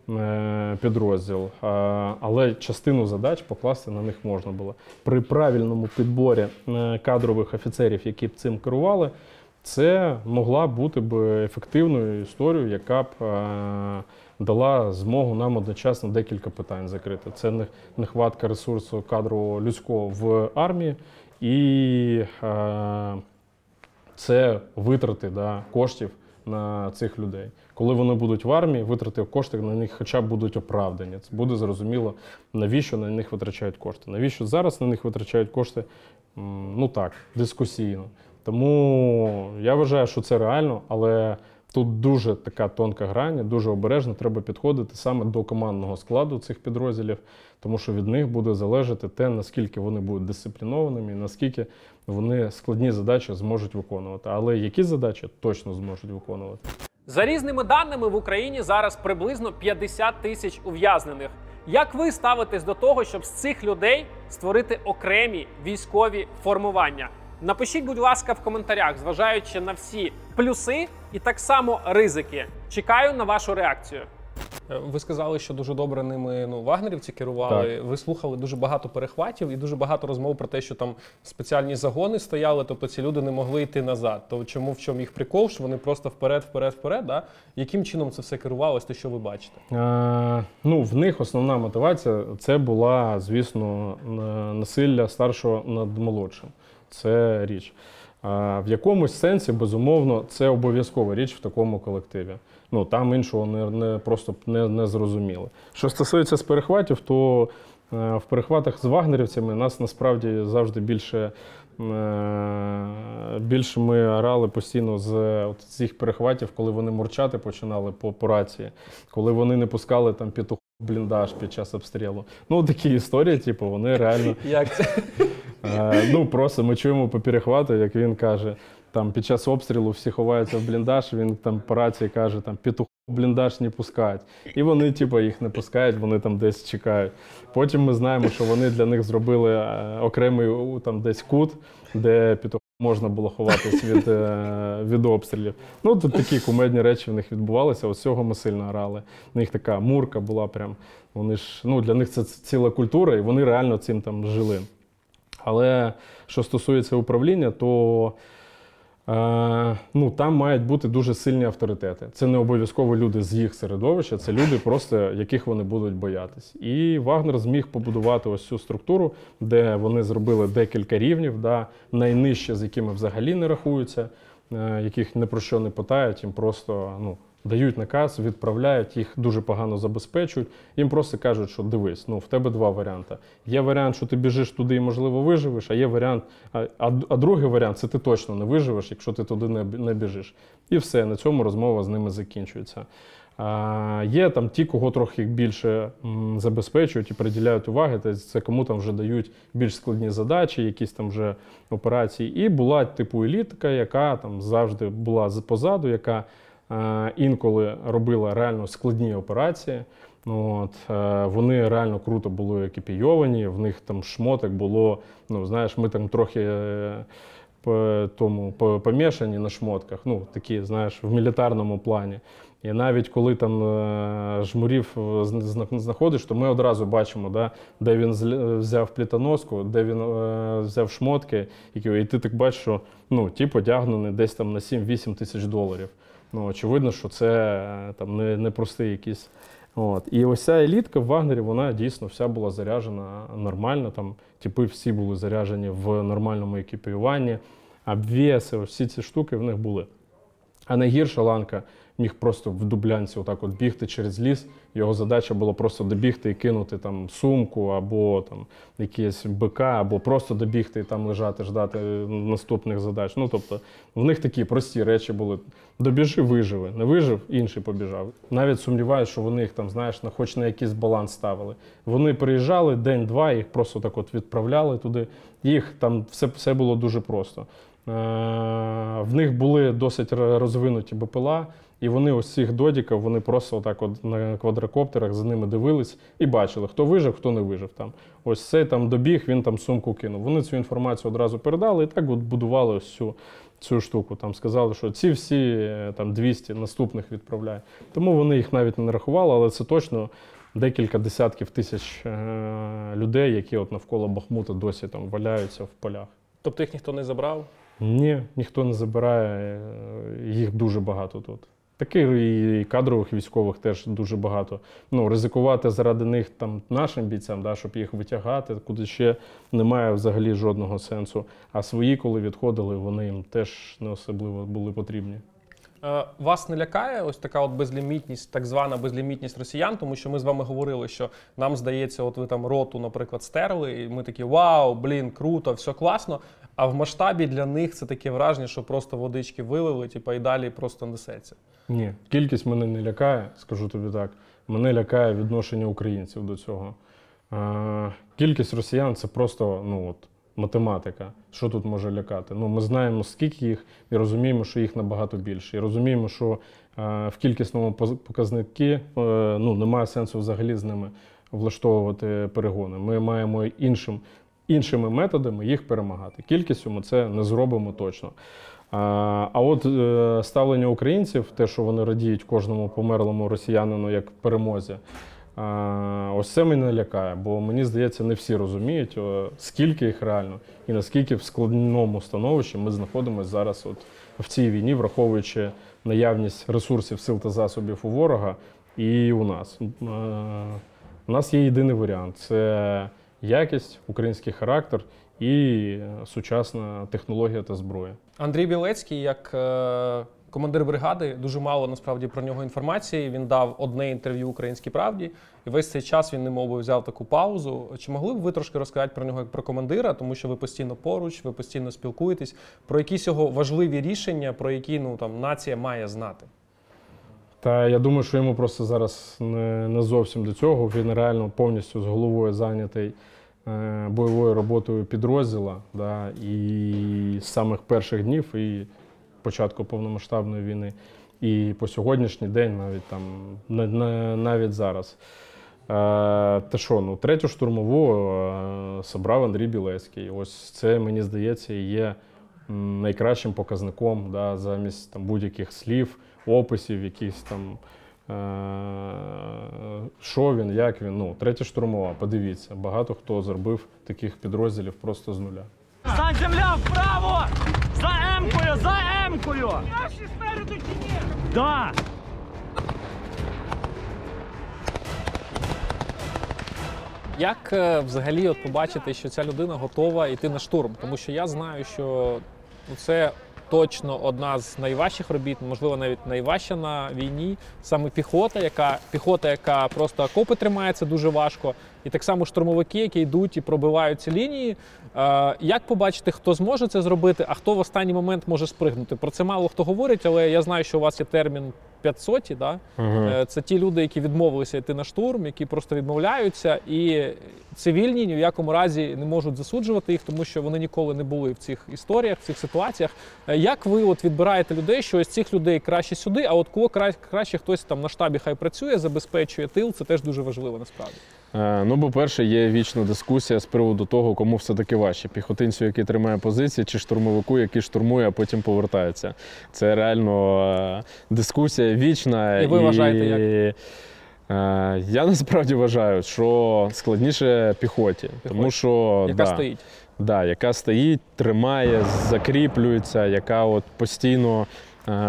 е, підрозділ. А, але частину задач покласти на них можна було. При правильному підборі е, кадрових офіцерів, які б цим керували, це могла бути б ефективною історією, яка б е, дала змогу нам одночасно декілька питань закрити. Це нехватка ресурсу кадрового людського в армії і е, це витрати да, коштів на цих людей. Коли вони будуть в армії, витрати коштів на них хоча б будуть оправдані. Це буде зрозуміло, навіщо на них витрачають кошти. Навіщо зараз на них витрачають кошти? Ну так, дискусійно. Тому я вважаю, що це реально, але тут дуже така тонка грань, дуже обережно треба підходити саме до командного складу цих підрозділів, тому що від них буде залежати те, наскільки вони будуть дисциплінованими, і наскільки вони складні задачі зможуть виконувати. Але які задачі точно зможуть виконувати. За різними даними в Україні зараз приблизно 50 тисяч ув'язнених. Як ви ставитесь до того, щоб з цих людей створити окремі військові формування? Напишіть, будь ласка, в коментарях, зважаючи на всі плюси і так само ризики. Чекаю на вашу реакцію. Е, Ви сказали, що дуже добре ними ну, вагнерівці керували. Ви слухали дуже багато перехватів і дуже багато розмов про те, що там спеціальні загони стояли, тобто ці люди не могли йти назад. То чому в чому їх прикол, що вони просто вперед, вперед, вперед? Да? Яким чином це все керувалось, те, що ви бачите? Е, ну, в них основна мотивація це була, звісно, насилля старшого над молодшим. Це річ. В якомусь сенсі, безумовно, це обов'язкова річ в такому колективі. Ну там іншого не, не просто не, не зрозуміли. Що стосується з перехватів, то е, в перехватах з вагнерівцями нас насправді завжди більше. е, Більше ми орали постійно з цих перехватів, коли вони мурчати починали по, по рації, коли вони не пускали там петух бліндаж під час обстрілу. Ну, такі історії, типу, вони реально. Як це? Е, ну, просто ми чуємо по перехвату, як він каже, там під час обстрілу всі ховаються в бліндаж, він там по рації каже, там петух бліндаж не пускають. І вони, типу, їх не пускають, вони там десь чекають. Потім ми знаємо, що вони для них зробили е, окремий там десь кут, де під можна було ховатись від, е, від обстрілів. Ну, тут такі кумедні речі в них відбувалися. Ось цього ми сильно грали. У них така мурка була прям. Вони ж, ну, для них це ціла культура, і вони реально цим там жили. Але що стосується управління, то е, ну, там мають бути дуже сильні авторитети. Це не обов'язково люди з їх середовища, це люди, просто яких вони будуть боятись. І Вагнер зміг побудувати ось цю структуру, де вони зробили декілька рівнів, да, найнижче, з якими взагалі не рахуються, е, яких не про що не питають, їм просто ну, дають наказ, відправляють, їх дуже погано забезпечують. Їм просто кажуть, що дивись, ну в тебе два варіанти. Є варіант, що ти біжиш туди і, можливо, виживеш, а є варіант, а, а, а другий варіант це ти точно не виживеш, якщо ти туди не, не біжиш. І все, на цьому розмова з ними закінчується. А, є там ті, кого трохи більше м, забезпечують і приділяють уваги, та це кому там вже дають більш складні задачі, якісь там вже операції. І була типу елітка, яка там завжди була позаду, яка інколи робила реально складні операції. Ну, От, е, вони реально круто були екіпійовані, в них там шмоток було. Ну, знаєш, ми там трохи е, по тому помішані на шмотках, ну такі, знаєш, в мілітарному плані. І навіть коли там е, жмурів е, зна- зна- знаходиш, то ми одразу бачимо, да, де він взяв плітоноску, де він е, взяв шмотки, і ти так бачиш, що ну, ті подягнені десь там на 7-8 тисяч доларів. Ну, очевидно, що це е, там не, не простий якийсь. От. І ось ця елітка в Вагнері, вона дійсно вся була заряджена нормально. Там типи всі були заряджені в нормальному екіпіюванні, обвіси, всі ці штуки в них були. А найгірша ланка міг просто в дублянці отак от бігти через ліс. Його задача була просто добігти і кинути там сумку або там якісь БК, або просто добігти і там лежати, ждати наступних задач. Ну тобто в них такі прості речі були. Добіжи, виживи, не вижив, інший побіжав. Навіть сумніваюся, що вони їх там, знаєш, на хоч на якийсь баланс ставили. Вони приїжджали день-два, їх просто так от відправляли туди. Їх там все, все було дуже просто. Е, В них були досить розвинуті БПЛА, і вони ось цих додіків, вони просто отак от на квадрокоптерах за ними дивились і бачили, хто вижив, хто не вижив там. Ось цей там добіг, він там сумку кинув. Вони цю інформацію одразу передали і так от будували ось цю, цю штуку. Там сказали, що ці всі е, там 200 наступних відправляє. Тому вони їх навіть не нарахували, але це точно декілька десятків тисяч е, людей, які от навколо Бахмута досі там валяються в полях. Тобто їх ніхто не забрав? Ні, ніхто не забирає, е, їх дуже багато тут. Таких і кадрових військових теж дуже багато. Ну, ризикувати заради них там нашим бійцям, да, щоб їх витягати, куди ще немає взагалі жодного сенсу. А свої, коли відходили, вони їм теж не особливо були потрібні. Е, Вас не лякає ось така от безлімітність, так звана безлімітність росіян, тому що ми з вами говорили, що нам здається, от ви там роту, наприклад, стерли, і ми такі вау, блін, круто, все класно. А в масштабі для них це таке враження, що просто водички вилили, типа, і далі просто несеться. Ні, кількість мене не лякає, скажу тобі так. Мене лякає відношення українців до цього. Кількість росіян це просто ну, от, математика. Що тут може лякати? Ну, ми знаємо, скільки їх, і розуміємо, що їх набагато більше. І розуміємо, що в кількісному показники е, ну, немає сенсу взагалі з ними влаштовувати перегони. Ми маємо іншим, іншими методами їх перемагати. Кількістю ми це не зробимо точно. А, от е, ставлення українців, те, що вони радіють кожному померлому росіянину як перемозі, ось це мене лякає, бо мені здається, не всі розуміють, скільки їх реально і наскільки в складному становищі ми знаходимося зараз от в цій війні, враховуючи наявність ресурсів, сил та засобів у ворога і у нас. Е, У нас є єдиний варіант це якість, український характер і е, сучасна технологія та зброя. Андрій Білецький, як е, командир бригади, дуже мало насправді про нього інформації. Він дав одне інтерв'ю Українській правді, і весь цей час він немов би взяв таку паузу. Чи могли б ви трошки розказати про нього як про командира, тому що ви постійно поруч, ви постійно спілкуєтесь, про якісь його важливі рішення, про які ну там нація має знати? Та я думаю, що йому просто зараз не, не зовсім до цього. Він реально повністю з головою зайнятий бойовою роботою підрозділа. Да, і з самих перших днів і початку повномасштабної війни. і по сьогоднішній день, навіть там на- на- навіть зараз. Е, Та що, ну, третю штурмову е, собрав Андрій Білецький. Ось це, мені здається, є найкращим показником да, замість там, будь-яких слів, описів, якихось там. Е, Що він, як він. Ну, третя штурмова, подивіться, багато хто зробив таких підрозділів просто з нуля. Стань земля вправо! За Емкою, за Емкою! Наші спереду чи ні? Да! Як е, взагалі от побачити, що ця людина готова йти на штурм? Тому що я знаю, що ну, це точно одна з найважчих робіт, можливо, навіть найважча на війні. Саме піхота, яка піхота, яка просто окопи тримається дуже важко. І так само штурмовики, які йдуть і пробивають ці лінії. Е, як побачити, хто зможе це зробити, а хто в останній момент може спригнути? Про це мало хто говорить, але я знаю, що у вас є термін 500, да? Е, Це ті люди, які відмовилися йти на штурм, які просто відмовляються, і цивільні ні в якому разі не можуть засуджувати їх, тому що вони ніколи не були в цих історіях, в цих ситуаціях. Е, Як ви от відбираєте людей, що із цих людей краще сюди, а от кого кра- краще хтось там на штабі хай працює, забезпечує тил, це теж дуже важливо насправді. Е, Ну, по-перше, є вічна дискусія з приводу того, кому все-таки важче. Піхотинцю, який тримає позиції, чи штурмовику, який штурмує, а потім повертається. Це реально е, дискусія вічна. І ви вважаєте, як? Е, Я насправді вважаю, що складніше піхоті, тому що Яка да, стоїть? Да, яка стоїть, тримає, закріплюється, яка от постійно.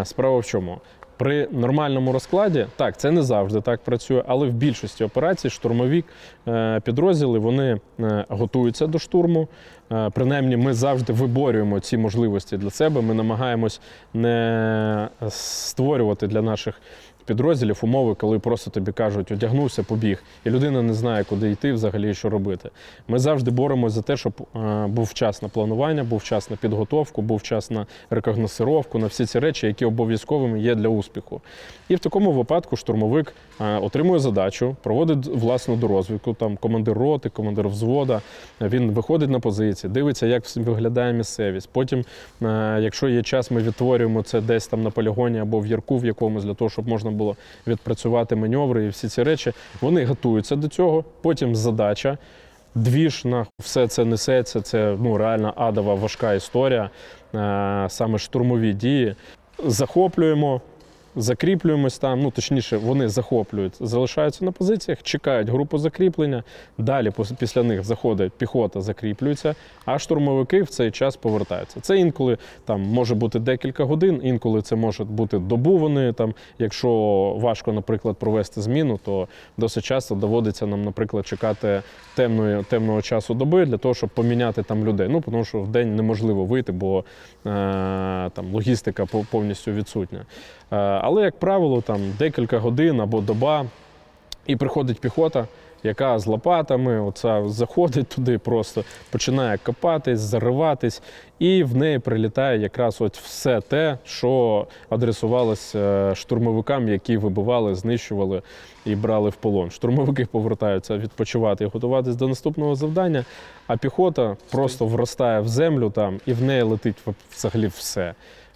Справа в чому? При нормальному розкладі, так, це не завжди так працює, але в більшості операцій штурмові е, підрозділи вони е, готуються до штурму. Е, Принаймні, ми завжди виборюємо ці можливості для себе. Ми намагаємось не створювати для наших підрозділів умови, коли просто тобі кажуть, одягнувся, побіг, і людина не знає, куди йти взагалі і що робити. Ми завжди боремося за те, щоб е, був час на планування, був час на підготовку, був час на рекогносировку, на всі ці речі, які обов'язковими є для успіху. І в такому випадку штурмовик отримує задачу, проводить власну дорозвідку, там командир роти, командир взвода. Він виходить на позиції, дивиться, як виглядає місцевість. Потім, е, якщо є час, ми відтворюємо це десь там на полігоні або в ярку в якомусь для того, щоб можна було відпрацювати маневри і всі ці речі. Вони готуються до цього. Потім задача. Двіж на все це несеться. Це ну реально адова важка історія. Е, Саме штурмові дії. Захоплюємо, закріплюємось там. Ну точніше, вони захоплюють, залишаються на позиціях, чекають групу закріплення. Далі після них заходить піхота, закріплюється, а штурмовики в цей час повертаються. Це інколи там може бути декілька годин, інколи це може бути добу. Вони там, якщо важко, наприклад, провести зміну, то досить часто доводиться нам, наприклад, чекати темної, темного часу доби для того, щоб поміняти там людей. Ну тому що в день неможливо вийти, бо е, там логістика пов- повністю відсутня. Е, але, як правило, там декілька годин або доба, і приходить піхота, яка з лопатами оця, заходить туди, просто починає копатись, зариватись, і в неї прилітає якраз от все те, що адресувалось е, штурмовикам, які вибивали, знищували і брали в полон. Штурмовики повертаються відпочивати і готуватись до наступного завдання, а піхота просто вростає в землю там, і в неї летить взагалі все.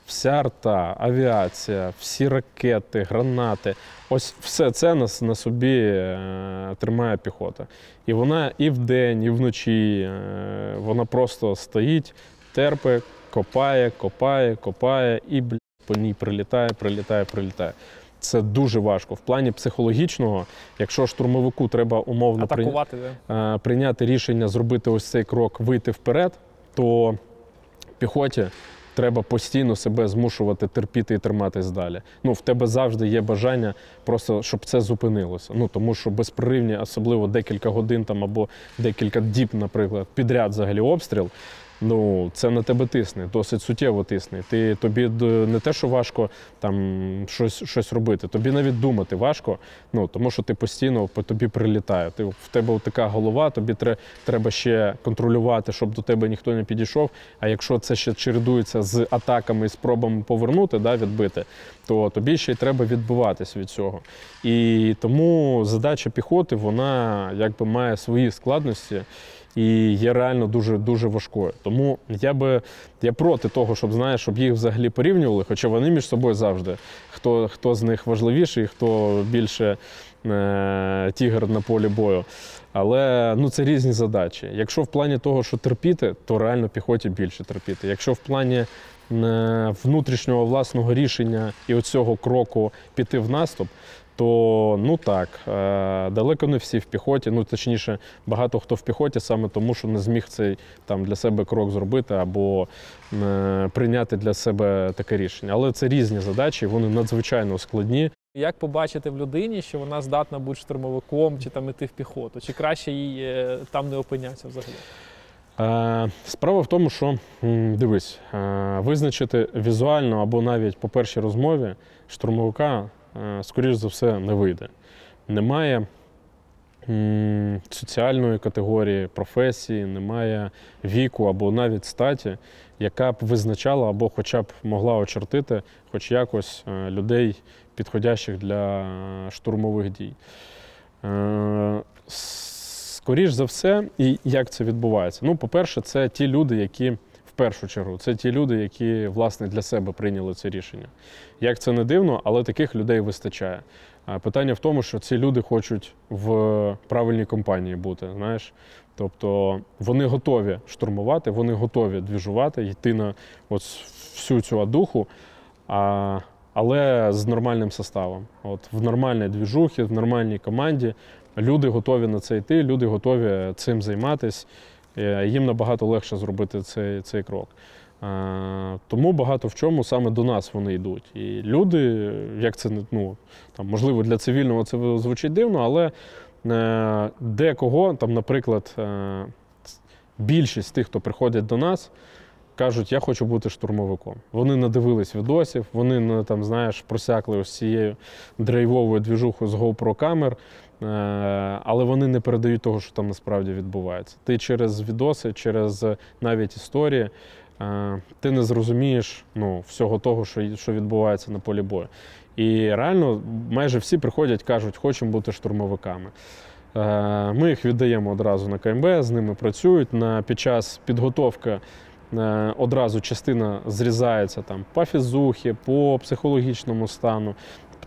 Вся арта, авіація, всі ракети, гранати. Ось все це на, на собі е, тримає піхота. І вона і вдень, і вночі е, вона просто стоїть, терпе, копає, копає, копає і бля, по ній прилітає, прилітає, прилітає. Це дуже важко. В плані психологічного, якщо штурмовику треба умовно Атакувати. да? е, прийняти рішення зробити ось цей крок, вийти вперед, то піхоті треба постійно себе змушувати терпіти і триматись далі. Ну, в тебе завжди є бажання просто, щоб це зупинилося. Ну тому що безпривні, особливо декілька годин там або декілька діб, наприклад, підряд взагалі обстріл. Ну, це на тебе тисне, досить суттєво тисне. Ти тобі не те, що важко там щось, щось робити, тобі навіть думати важко, ну тому що ти постійно по тобі прилітає. Ти в тебе така голова, тобі тре- треба ще контролювати, щоб до тебе ніхто не підійшов. А якщо це ще чередується з атаками і спробами повернути, да, відбити, то тобі ще й треба відбиватись від цього. І тому задача піхоти, вона якби має свої складності. і є реально дуже дуже важкою. Тому я би я проти того, щоб знаєш, щоб їх взагалі порівнювали, хоча вони між собою завжди. Хто хто з них важливіший, хто більше е, тігр на полі бою. Але ну це різні задачі. Якщо в плані того, що терпіти, то реально піхоті більше терпіти. Якщо в плані внутрішнього власного рішення і оцього кроку піти в наступ, то ну так, е, далеко не всі в піхоті. Ну точніше, багато хто в піхоті саме тому, що не зміг цей там для себе крок зробити або е, прийняти для себе таке рішення. Але це різні задачі, вони надзвичайно складні. Як побачити в людині, що вона здатна бути штурмовиком чи там іти в піхоту? Чи краще їй е, там не опинятися взагалі? Е, Справа в тому, що дивись, е, визначити візуально або навіть по першій розмові штурмовика, е, скоріш за все, не вийде. Немає соціальної категорії, професії, немає віку або навіть статі, яка б визначала або хоча б могла очертити хоч якось людей, підходящих для штурмових дій. Скоріш за все, і як це відбувається? Ну, по-перше, це ті люди, які в першу чергу, це ті люди, які власне для себе прийняли це рішення. Як це не дивно, але таких людей вистачає. Питання в тому, що ці люди хочуть в правильній компанії бути. Знаєш, тобто вони готові штурмувати, вони готові двіжувати, йти на от всю цю адуху. А, але з нормальним составом. От в нормальній двіжухі, в нормальній команді люди готові на це йти, люди готові цим займатися. Їм набагато легше зробити цей, цей крок. А, тому багато в чому саме до нас вони йдуть. І люди, як це ну, там, можливо, для цивільного це звучить дивно, але е, декого, там, наприклад, е, більшість тих, хто приходять до нас, кажуть, я хочу бути штурмовиком. Вони надивились відосів, вони ну, там, знаєш, просякли ось цією драйвовою двіжухою з GoPro камер, е, але вони не передають того, що там насправді відбувається. Ти через відоси, через навіть історії, е, ти не зрозумієш ну, всього того, що, що відбувається на полі бою. І реально майже всі приходять, кажуть, хочемо бути штурмовиками. Е, Ми їх віддаємо одразу на КМБ, з ними працюють. На, Під час підготовки е, одразу частина зрізається там, по фізухі, по психологічному стану,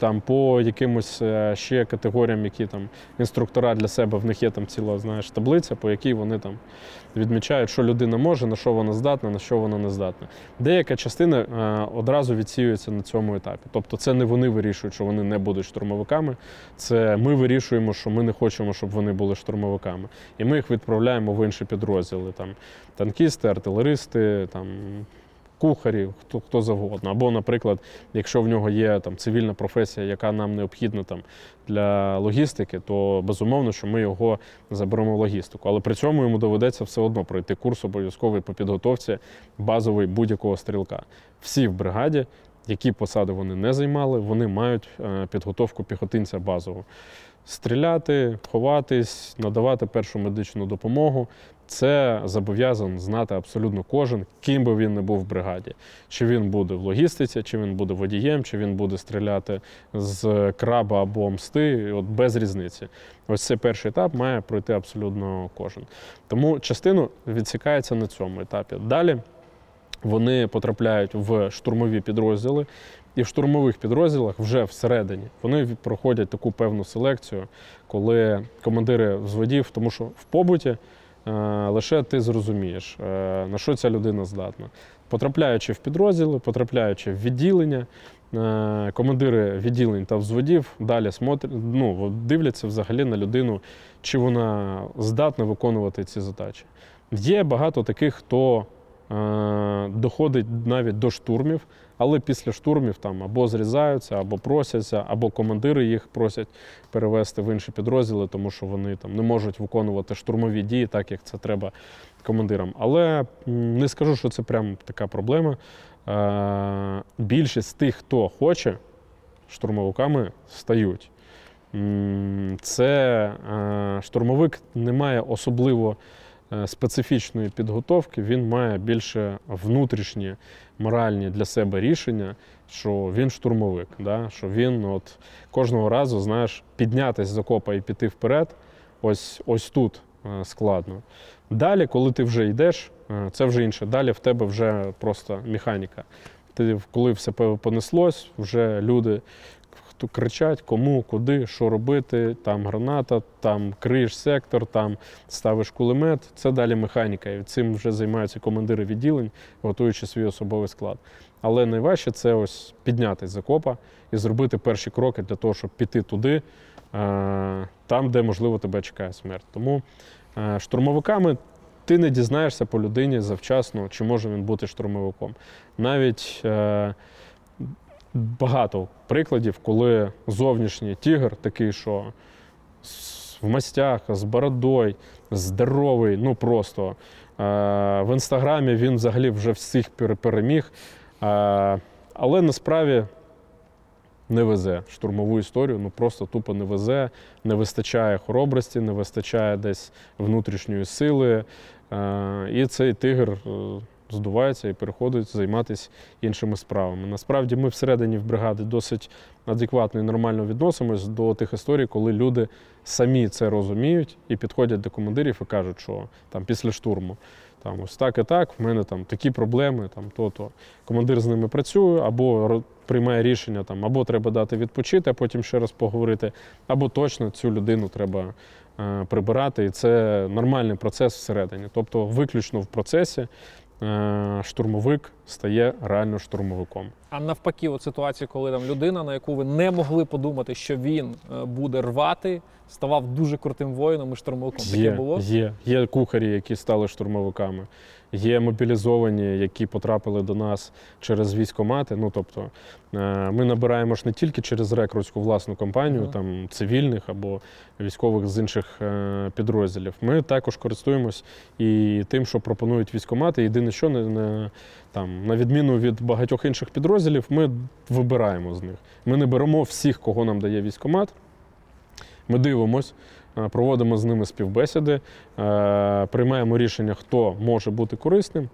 там, по якимось е, ще категоріям, які там інструктора для себе, в них є там ціла знаєш, таблиця, по якій вони там відмічають, що людина може, на що вона здатна, на що вона не здатна. Деяка частина е, одразу відсіюється на цьому етапі. Тобто це не вони вирішують, що вони не будуть штурмовиками. Це ми вирішуємо, що ми не хочемо, щоб вони були штурмовиками. І ми їх відправляємо в інші підрозділи. Там танкісти, артилеристи, там. Кухарі, хто хто завгодно. Або, наприклад, якщо в нього є там цивільна професія, яка нам необхідна там для логістики, то безумовно, що ми його заберемо в логістику. Але при цьому йому доведеться все одно пройти курс обов'язковий по підготовці базовий будь-якого стрілка. Всі в бригаді, які посади вони не займали, вони мають е, підготовку піхотинця базову. Стріляти, ховатись, надавати першу медичну допомогу. Це зобов'язаний знати абсолютно кожен, ким би він не був в бригаді. Чи він буде в логістиці, чи він буде водієм, чи він буде стріляти з краба або мсти, от без різниці. Ось цей перший етап має пройти абсолютно кожен. Тому частину відсікається на цьому етапі. Далі вони потрапляють в штурмові підрозділи, і в штурмових підрозділах вже всередині вони проходять таку певну селекцію, коли командири взводів, тому що в побуті. Лише ти зрозумієш, на що ця людина здатна. Потрапляючи в підрозділи, потрапляючи в відділення, командири відділень та взводів далі смотрять, ну, дивляться взагалі на людину, чи вона здатна виконувати ці задачі. Є багато таких, хто доходить навіть до штурмів, але після штурмів там або зрізаються, або просяться, або командири їх просять перевести в інші підрозділи, тому що вони там не можуть виконувати штурмові дії, так як це треба командирам. Але не скажу, що це прям така проблема. Більшість тих, хто хоче, штурмовиками стають. Це штурмовик не має особливо. Специфічної підготовки він має більше внутрішні моральні для себе рішення, що він штурмовик, да? що він от кожного разу знаєш, піднятися з окопа і піти вперед. Ось ось тут е, складно. Далі, коли ти вже йдеш, е, це вже інше. Далі в тебе вже просто механіка. Ти, коли все понеслось, вже люди хто кричать, кому, куди, що робити, там граната, там криєш сектор, там ставиш кулемет. Це далі механіка. І цим вже займаються командири відділень, готуючи свій особовий склад. Але найважче це ось піднятись з окопа і зробити перші кроки для того, щоб піти туди, е, там, де можливо тебе чекає смерть. Тому е, штурмовиками ти не дізнаєшся по людині завчасно, чи може він бути штурмовиком. Навіть е, багато прикладів, коли зовнішній тігр, такий, що в мастях, з бородою, здоровий, ну просто. Е, В інстаграмі він взагалі вже всіх пере- переміг. Е, Але насправді не везе штурмову історію, ну просто тупо не везе, не вистачає хоробрості, не вистачає десь внутрішньої сили. Е, І цей тигр здувається і переходить займатися іншими справами. Насправді ми всередині в бригаді досить адекватно і нормально відносимось до тих історій, коли люди самі це розуміють і підходять до командирів і кажуть, що там після штурму. Там ось так і так, в мене там такі проблеми, там то-то. Командир з ними працює, або приймає рішення, там, або треба дати відпочити, а потім ще раз поговорити, або точно цю людину треба е, прибирати. І це нормальний процес всередині. Тобто, виключно в процесі штурмовик стає реально штурмовиком. А навпаки, от ситуація, коли там людина, на яку ви не могли подумати, що він е, буде рвати, ставав дуже крутим воїном і штурмовиком. Таке Є, було? є. Є кухарі, які стали штурмовиками. Є мобілізовані, які потрапили до нас через військомати. Ну тобто е, ми набираємо ж не тільки через рекрутську власну компанію, там цивільних або військових з інших е, підрозділів. Ми також користуємось і тим, що пропонують військомати. Єдине, що не, не там, на відміну від багатьох інших підрозділів, ми вибираємо з них. Ми не беремо всіх, кого нам дає військомат. Ми дивимось, проводимо з ними співбесіди, е, приймаємо рішення, хто може бути корисним.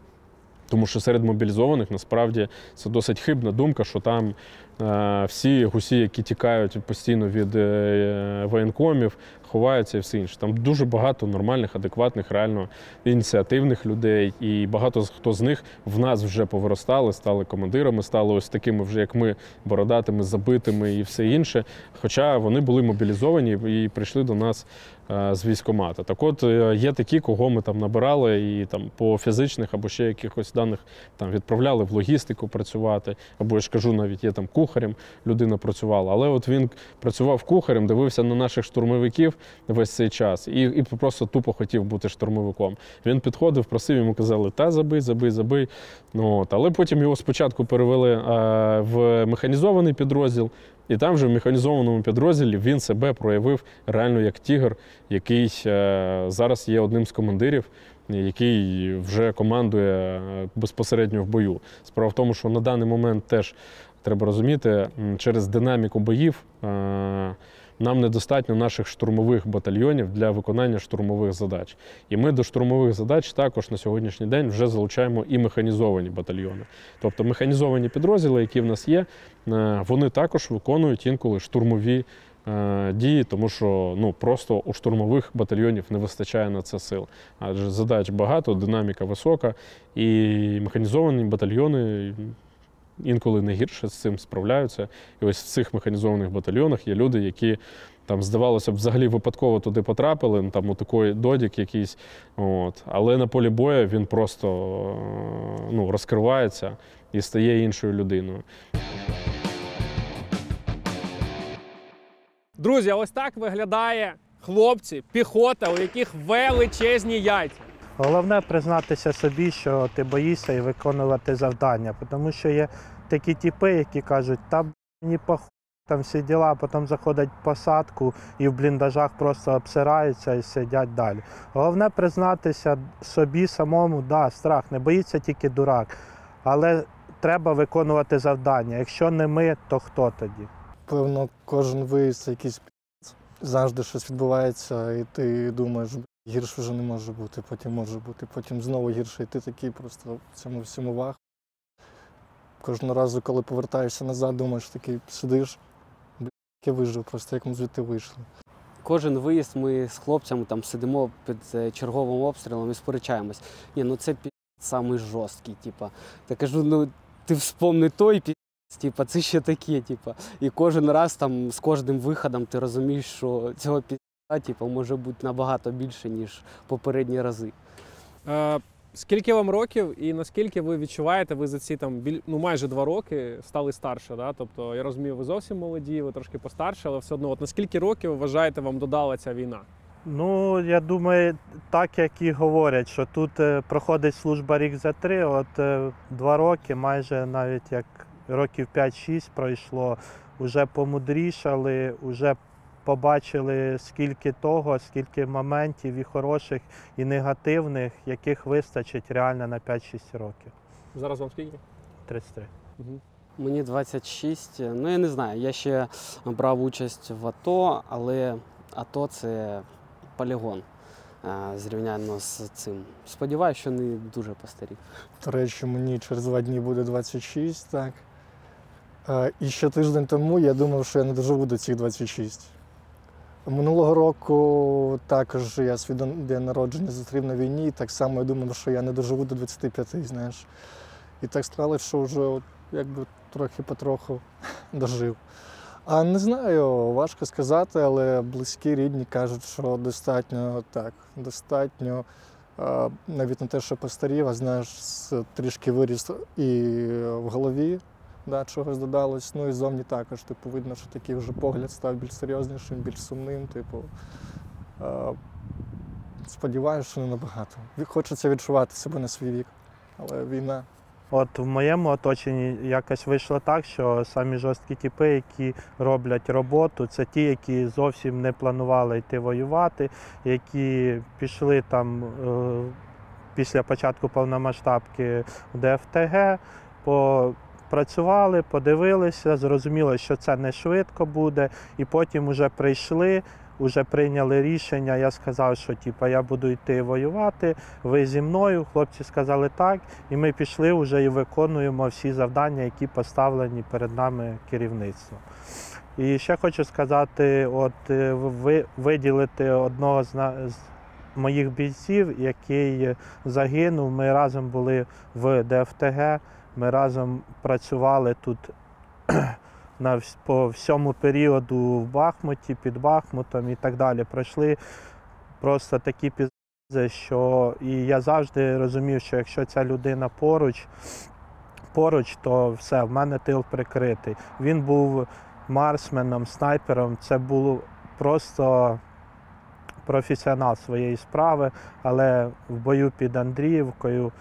Тому що серед мобілізованих насправді це досить хибна думка, що там е, всі гусі, які тікають постійно від е, воєнкомів, ховаються і все інше. Там дуже багато нормальних, адекватних, реально ініціативних людей, і багато хто з них в нас вже повиростали, стали командирами, стали ось такими вже, як ми, бородатими, забитими і все інше. Хоча вони були мобілізовані і прийшли до нас е, з військомата. Так от е, є такі, кого ми там набирали, і там по фізичних або ще якихось даних там відправляли в логістику працювати, або я ж кажу, навіть є там кухарем, людина працювала. Але от він працював кухарем, дивився на наших штурмовиків весь цей час і, і просто тупо хотів бути штурмовиком. Він підходив, просив, йому казали, та забий, забий, забий. Ну, от. Але потім його спочатку перевели е, в механізований підрозділ, і там вже в механізованому підрозділі він себе проявив реально як тігр, який е, зараз є одним з командирів, який вже командує е, безпосередньо в бою. Справа в тому, що на даний момент теж треба розуміти, через динаміку боїв. Нам недостатньо наших штурмових батальйонів для виконання штурмових задач. І ми до штурмових задач також на сьогоднішній день вже залучаємо і механізовані батальйони. Тобто механізовані підрозділи, які в нас є, е, вони також виконують інколи штурмові е, дії, тому що ну, просто у штурмових батальйонів не вистачає на це сил. Адже задач багато, динаміка висока, і механізовані батальйони інколи не гірше з цим справляються. І ось в цих механізованих батальйонах є люди, які там, здавалося б, взагалі випадково туди потрапили, ну, там такий додік якийсь. От. Але на полі бою він просто е, ну, розкривається і стає іншою людиною. Друзі, ось так виглядає хлопці, піхота, у яких величезні яйця. Головне признатися собі, що ти боїшся і виконувати завдання, тому що є такі типи, які кажуть, та мені похуй, там всі діла, потім заходять в посадку і в бліндажах просто обсираються і сидять далі. Головне признатися собі самому, да, страх, не боїться тільки дурак, але треба виконувати завдання. Якщо не ми, то хто тоді? Певно, кожен виїзд це якийсь завжди щось відбувається, і ти думаєш, «Б**, гірше вже не може бути, потім може бути, потім знову гірше, і ти такий просто в цьому всьому вах. Кожного разу, коли повертаєшся назад, думаєш, такий сидиш, «Б**, як я вижив, просто як ми звідти вийшли. кожен виїзд ми з хлопцями там сидимо під е, черговим обстрілом і сперечаємось. Ні, ну це пі самий жорсткий, типа. Та кажу, ну ти вспомни той пі. Типа, це ще таке, типа. І кожен раз там з кожним виходом ти розумієш, що цього пі типа, може бути набагато більше, ніж попередні рази. Е, скільки вам років і наскільки ви відчуваєте, ви за ці там біль... ну, майже два роки стали старше? Да? Тобто, я розумію, ви зовсім молоді, ви трошки постарше, але все одно, от наскільки років ви вважаєте, вам додала ця війна? Ну, я думаю, так як і говорять, що тут е, проходить служба рік за три, от е, два роки, майже навіть як років 5-6 пройшло, вже помудрішали, вже побачили скільки того, скільки моментів і хороших, і негативних, яких вистачить реально на 5-6 років. Зараз вам скільки? 33. Угу. Мені 26. Ну я не знаю. Я ще брав участь в АТО, але АТО це полігон е, зрівняно з цим. Сподіваюся, що не дуже постарів. До речі, мені через два дні буде 26, так. Е, І ще тиждень тому я думав, що я не доживу до цих 26. Минулого року також я свій день народження зустрів на війні, і так само я думав, що я не доживу до 25, знаєш. І так сталося, що вже якби трохи потроху дожив. А не знаю, важко сказати, але близькі рідні кажуть, що достатньо так, достатньо навіть не те, що постарів, а знаєш, трішки виріс і в голові, да, чогось додалось. Ну і зовні також. Типу, видно, що такий вже погляд став більш серйознішим, більш сумним. Типу, а, сподіваюся, що не набагато. Хочеться відчувати себе на свій вік, але війна. От в моєму оточенні якось вийшло так, що самі жорсткі типи, які роблять роботу, це ті, які зовсім не планували йти воювати, які пішли там е, після початку повномасштабки в ДФТГ, попрацювали, подивилися, зрозуміло, що це не швидко буде, і потім вже прийшли. Уже прийняли рішення. Я сказав, що типу, я буду йти воювати. Ви зі мною. Хлопці сказали так, і ми пішли вже і виконуємо всі завдання, які поставлені перед нами керівництвом. І ще хочу сказати: от е, ви виділити одного з моїх бійців, який загинув. Ми разом були в ДФТГ, ми разом працювали тут на по всьому періоду в Бахмуті, під Бахмутом і так далі. Пройшли просто такі пізи, що і я завжди розумів, що якщо ця людина поруч, поруч, то все, в мене тил прикритий. Він був марсменом, снайпером. Це було просто професіонал своєї справи, але в бою під Андріївкою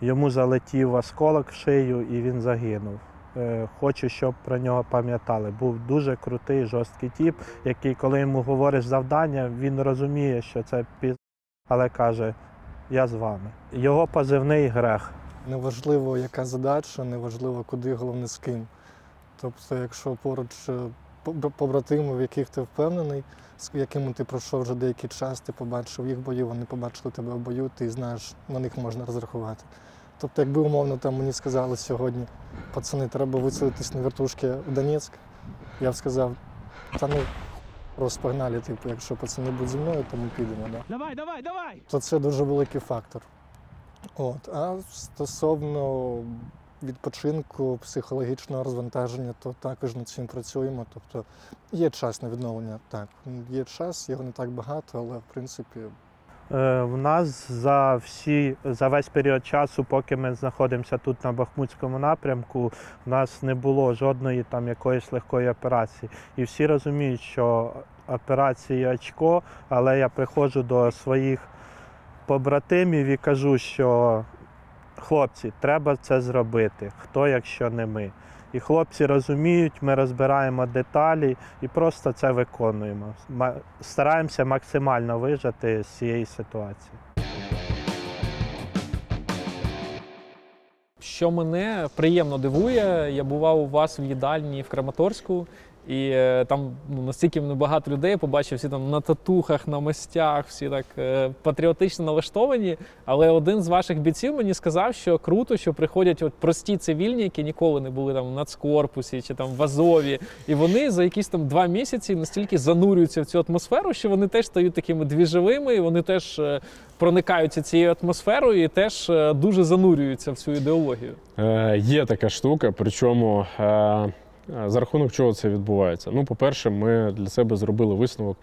йому залетів осколок в шию і він загинув. Е, Хочу, щоб про нього пам'ятали. Був дуже крутий, жорсткий тіп, який, коли йому говориш завдання, він розуміє, що це піз, але каже: Я з вами. Його позивний грех. Неважливо, яка задача, неважливо, куди, головне з ким. Тобто, якщо поруч е, поб- в яких ти впевнений, з якими ти пройшов вже деякий час, ти побачив їх бої, вони побачили тебе в бою, ти знаєш, на них можна розрахувати. Тобто, якби умовно там мені сказали сьогодні, пацани, треба виселитись на вертушки в Донецьк, я б сказав, та ну розпогнали, типу, якщо пацани будуть зі мною, то ми підемо. Да? Давай, давай, давай! то це дуже великий фактор. От. А стосовно відпочинку, психологічного розвантаження, то також над цим працюємо. Тобто є час на відновлення. Так, є час, його не так багато, але в принципі В нас за всі за весь період часу, поки ми знаходимося тут на Бахмутському напрямку, в нас не було жодної там якоїсь легкої операції. І всі розуміють, що операції очко, але я приходжу до своїх побратимів і кажу, що хлопці, треба це зробити. Хто, якщо не ми. І хлопці розуміють, ми розбираємо деталі і просто це виконуємо. Стараємося максимально вижити з цієї ситуації. Що мене приємно дивує, я бував у вас в їдальні в Краматорську, І е, там ну, настільки багато людей побачив, всі там на татухах, на мастях, всі так е, патріотично налаштовані. Але один з ваших бійців мені сказав, що круто, що приходять от прості цивільні, які ніколи не були там в нацкорпусі чи там в Азові. І вони за якісь там два місяці настільки занурюються в цю атмосферу, що вони теж стають такими двіжовими, і вони теж е, проникаються цією атмосферою і теж е, дуже занурюються в цю ідеологію. Е, є така штука, причому е, за рахунок чого це відбувається? Ну, по-перше, ми для себе зробили висновок,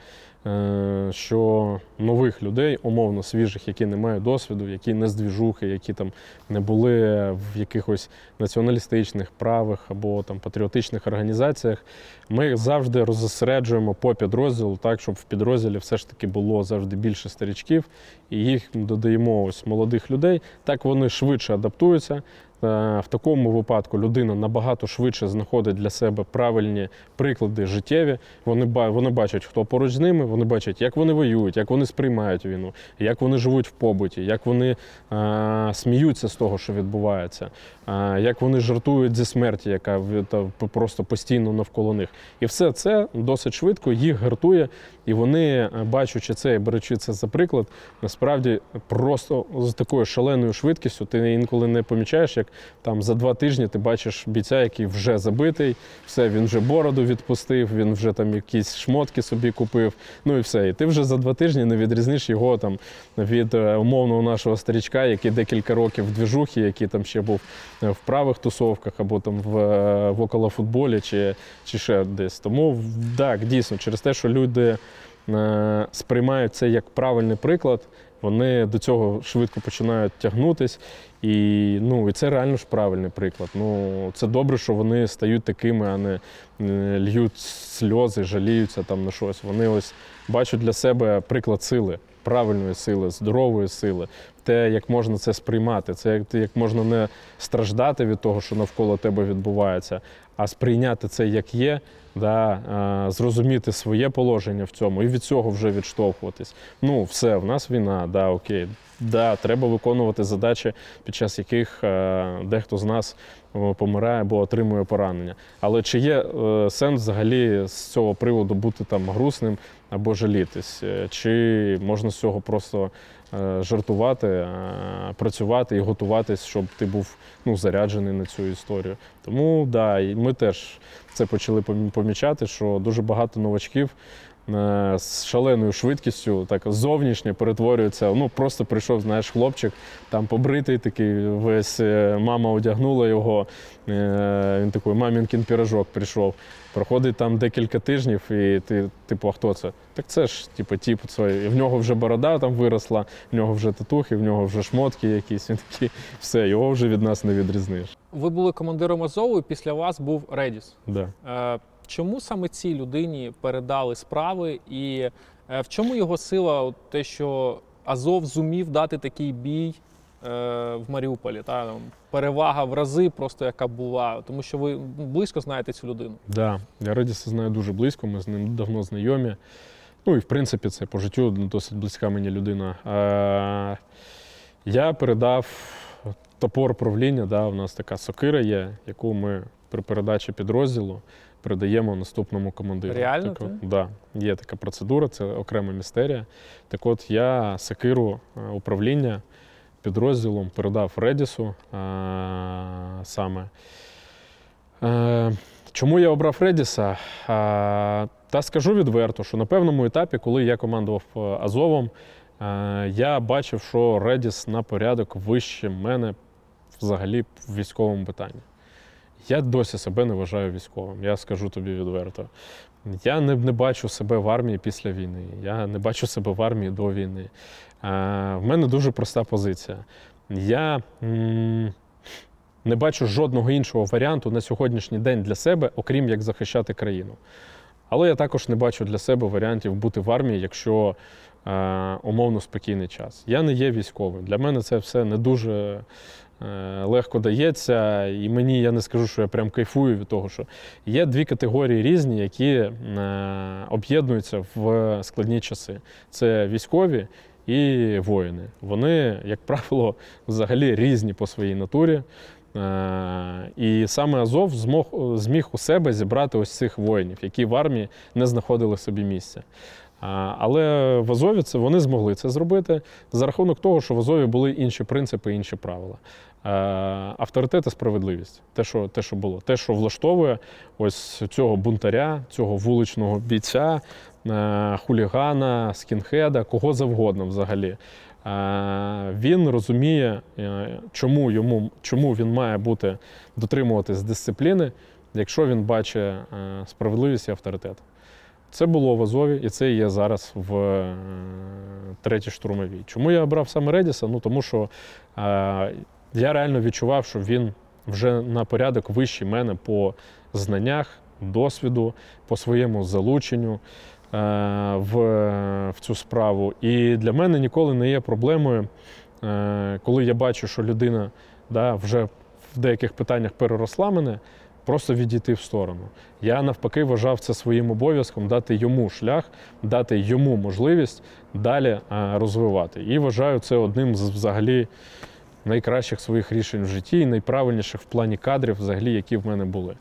е, що нових людей, умовно свіжих, які не мають досвіду, які не з двіжухи, які там не були в якихось націоналістичних правих або там патріотичних організаціях, ми завжди розосереджуємо по підрозділу так, щоб в підрозділі все ж таки було завжди більше старічків, і їх додаємо ось молодих людей. Так вони швидше адаптуються. Е, В такому випадку людина набагато швидше знаходить для себе правильні приклади життєві. Вони вони бачать, хто поруч з ними, вони бачать, як вони воюють, як вони сприймають війну, як вони живуть в побуті, як вони е, сміються з того, що відбувається, е, як вони жартують зі смерті, яка просто постійно навколо них. І все це досить швидко їх гартує, і вони, е, бачучи це і беручи це за приклад, насправді просто з такою шаленою швидкістю ти інколи не помічаєш, як там за два тижні ти бачиш бійця, який вже забитий, все, він вже бороду відпустив, він вже там якісь шмотки собі купив. Ну і все. І ти вже за два тижні не відрізниш його там від е, умовного нашого старічка, який декілька років в двіжухі, який там ще був е, в правих тусовках або там в, е, в околофутболі чи, чи ще десь. Тому так, дійсно, через те, що люди сприймають це як правильний приклад, вони до цього швидко починають тягнутись. І, ну, і це реально ж правильний приклад. Ну, це добре, що вони стають такими, а не е, льють сльози, жаліються там на щось. Вони ось бачать для себе приклад сили, правильної сили, здорової сили, те, як можна це сприймати, це як, як можна не страждати від того, що навколо тебе відбувається, а сприйняти це як є, да, зрозуміти своє положення в цьому і від цього вже відштовхуватись. Ну, все, в нас війна, да, окей. Да, треба виконувати задачі, під час яких е, дехто з нас е, помирає або отримує поранення. Але чи є е, сенс взагалі з цього приводу бути там грустним або жалітись? Чи можна з цього просто жартувати, працювати і готуватись, щоб ти був ну, заряджений на цю історію? Тому да, і ми теж це почали помі- помічати, що дуже багато новачків з шаленою швидкістю, так зовнішнє перетворюється. Ну просто прийшов, знаєш, хлопчик, там побритий такий, весь е, мама одягнула його. е, Він такий мамінкін пірожок прийшов. Проходить там декілька тижнів, і ти, типу, а хто це? Так це ж, типу, тіп, це. І в нього вже борода там виросла, в нього вже татухи, в нього вже шмотки якісь. Він такий, все, його вже від нас не відрізниш. Ви були командиром Азову, і після вас був Редіс. Да. Е, Чому саме цій людині передали справи, і е, в чому його сила? От те, що Азов зумів дати такий бій е, в Маріуполі, та перевага в рази, просто яка була, тому що ви близько знаєте цю людину. Да, я Редіса знаю дуже близько, ми з ним давно знайомі. Ну і в принципі це по життю досить близька мені людина. Я передав топор правління, да, у нас така сокира є, яку ми при передачі підрозділу передаємо наступному командиру. Реально Так, от, да, є така процедура, це окрема містерія. Так от я сокиру е, управління підрозділом передав Редісу е, саме. Е, Чому я обрав Редіса? Е, Та скажу відверто, що на певному етапі, коли я командував Азовом, я бачив, що Редіс на порядок вище мене взагалі в військовому питанні. Я досі себе не вважаю військовим, я скажу тобі відверто. Я не, не бачу себе в армії після війни, я не бачу себе в армії до війни. Е, в мене дуже проста позиція. Я м, не бачу жодного іншого варіанту на сьогоднішній день для себе, окрім як захищати країну. Але я також не бачу для себе варіантів бути в армії, якщо е, умовно спокійний час. Я не є військовим. Для мене це все не дуже легко дається, і мені я не скажу, що я прям кайфую від того, що є дві категорії різні, які е, об'єднуються в складні часи. Це військові і воїни. Вони, як правило, взагалі різні по своїй натурі. Е, І саме Азов змог, зміг у себе зібрати ось цих воїнів, які в армії не знаходили собі місця. Але в Азові це вони змогли це зробити за рахунок того, що в Азові були інші принципи, інші правила. Е, Авторитет і справедливість, те, що, те, що було, те, що влаштовує ось цього бунтаря, цього вуличного бійця, е, хулігана, скінхеда, кого завгодно взагалі. Е, Він розуміє, чому йому чому він має бути дотримуватись дисципліни, якщо він бачить справедливість і авторитет. Це було в Азові, і це є зараз в третій штурмовій. Чому я обрав саме Редіса? Ну тому що я реально відчував, що він вже на порядок вищий мене по знаннях, досвіду, по своєму залученню е, в, в цю справу. І для мене ніколи не є проблемою, е, коли я бачу, що людина да, вже в деяких питаннях переросла мене, просто відійти в сторону. Я навпаки вважав це своїм обов'язком дати йому шлях, дати йому можливість далі е, розвивати. І вважаю це одним з взагалі найкращих своїх рішень в житті і найправильніших в плані кадрів, взагалі, які в мене були. Е,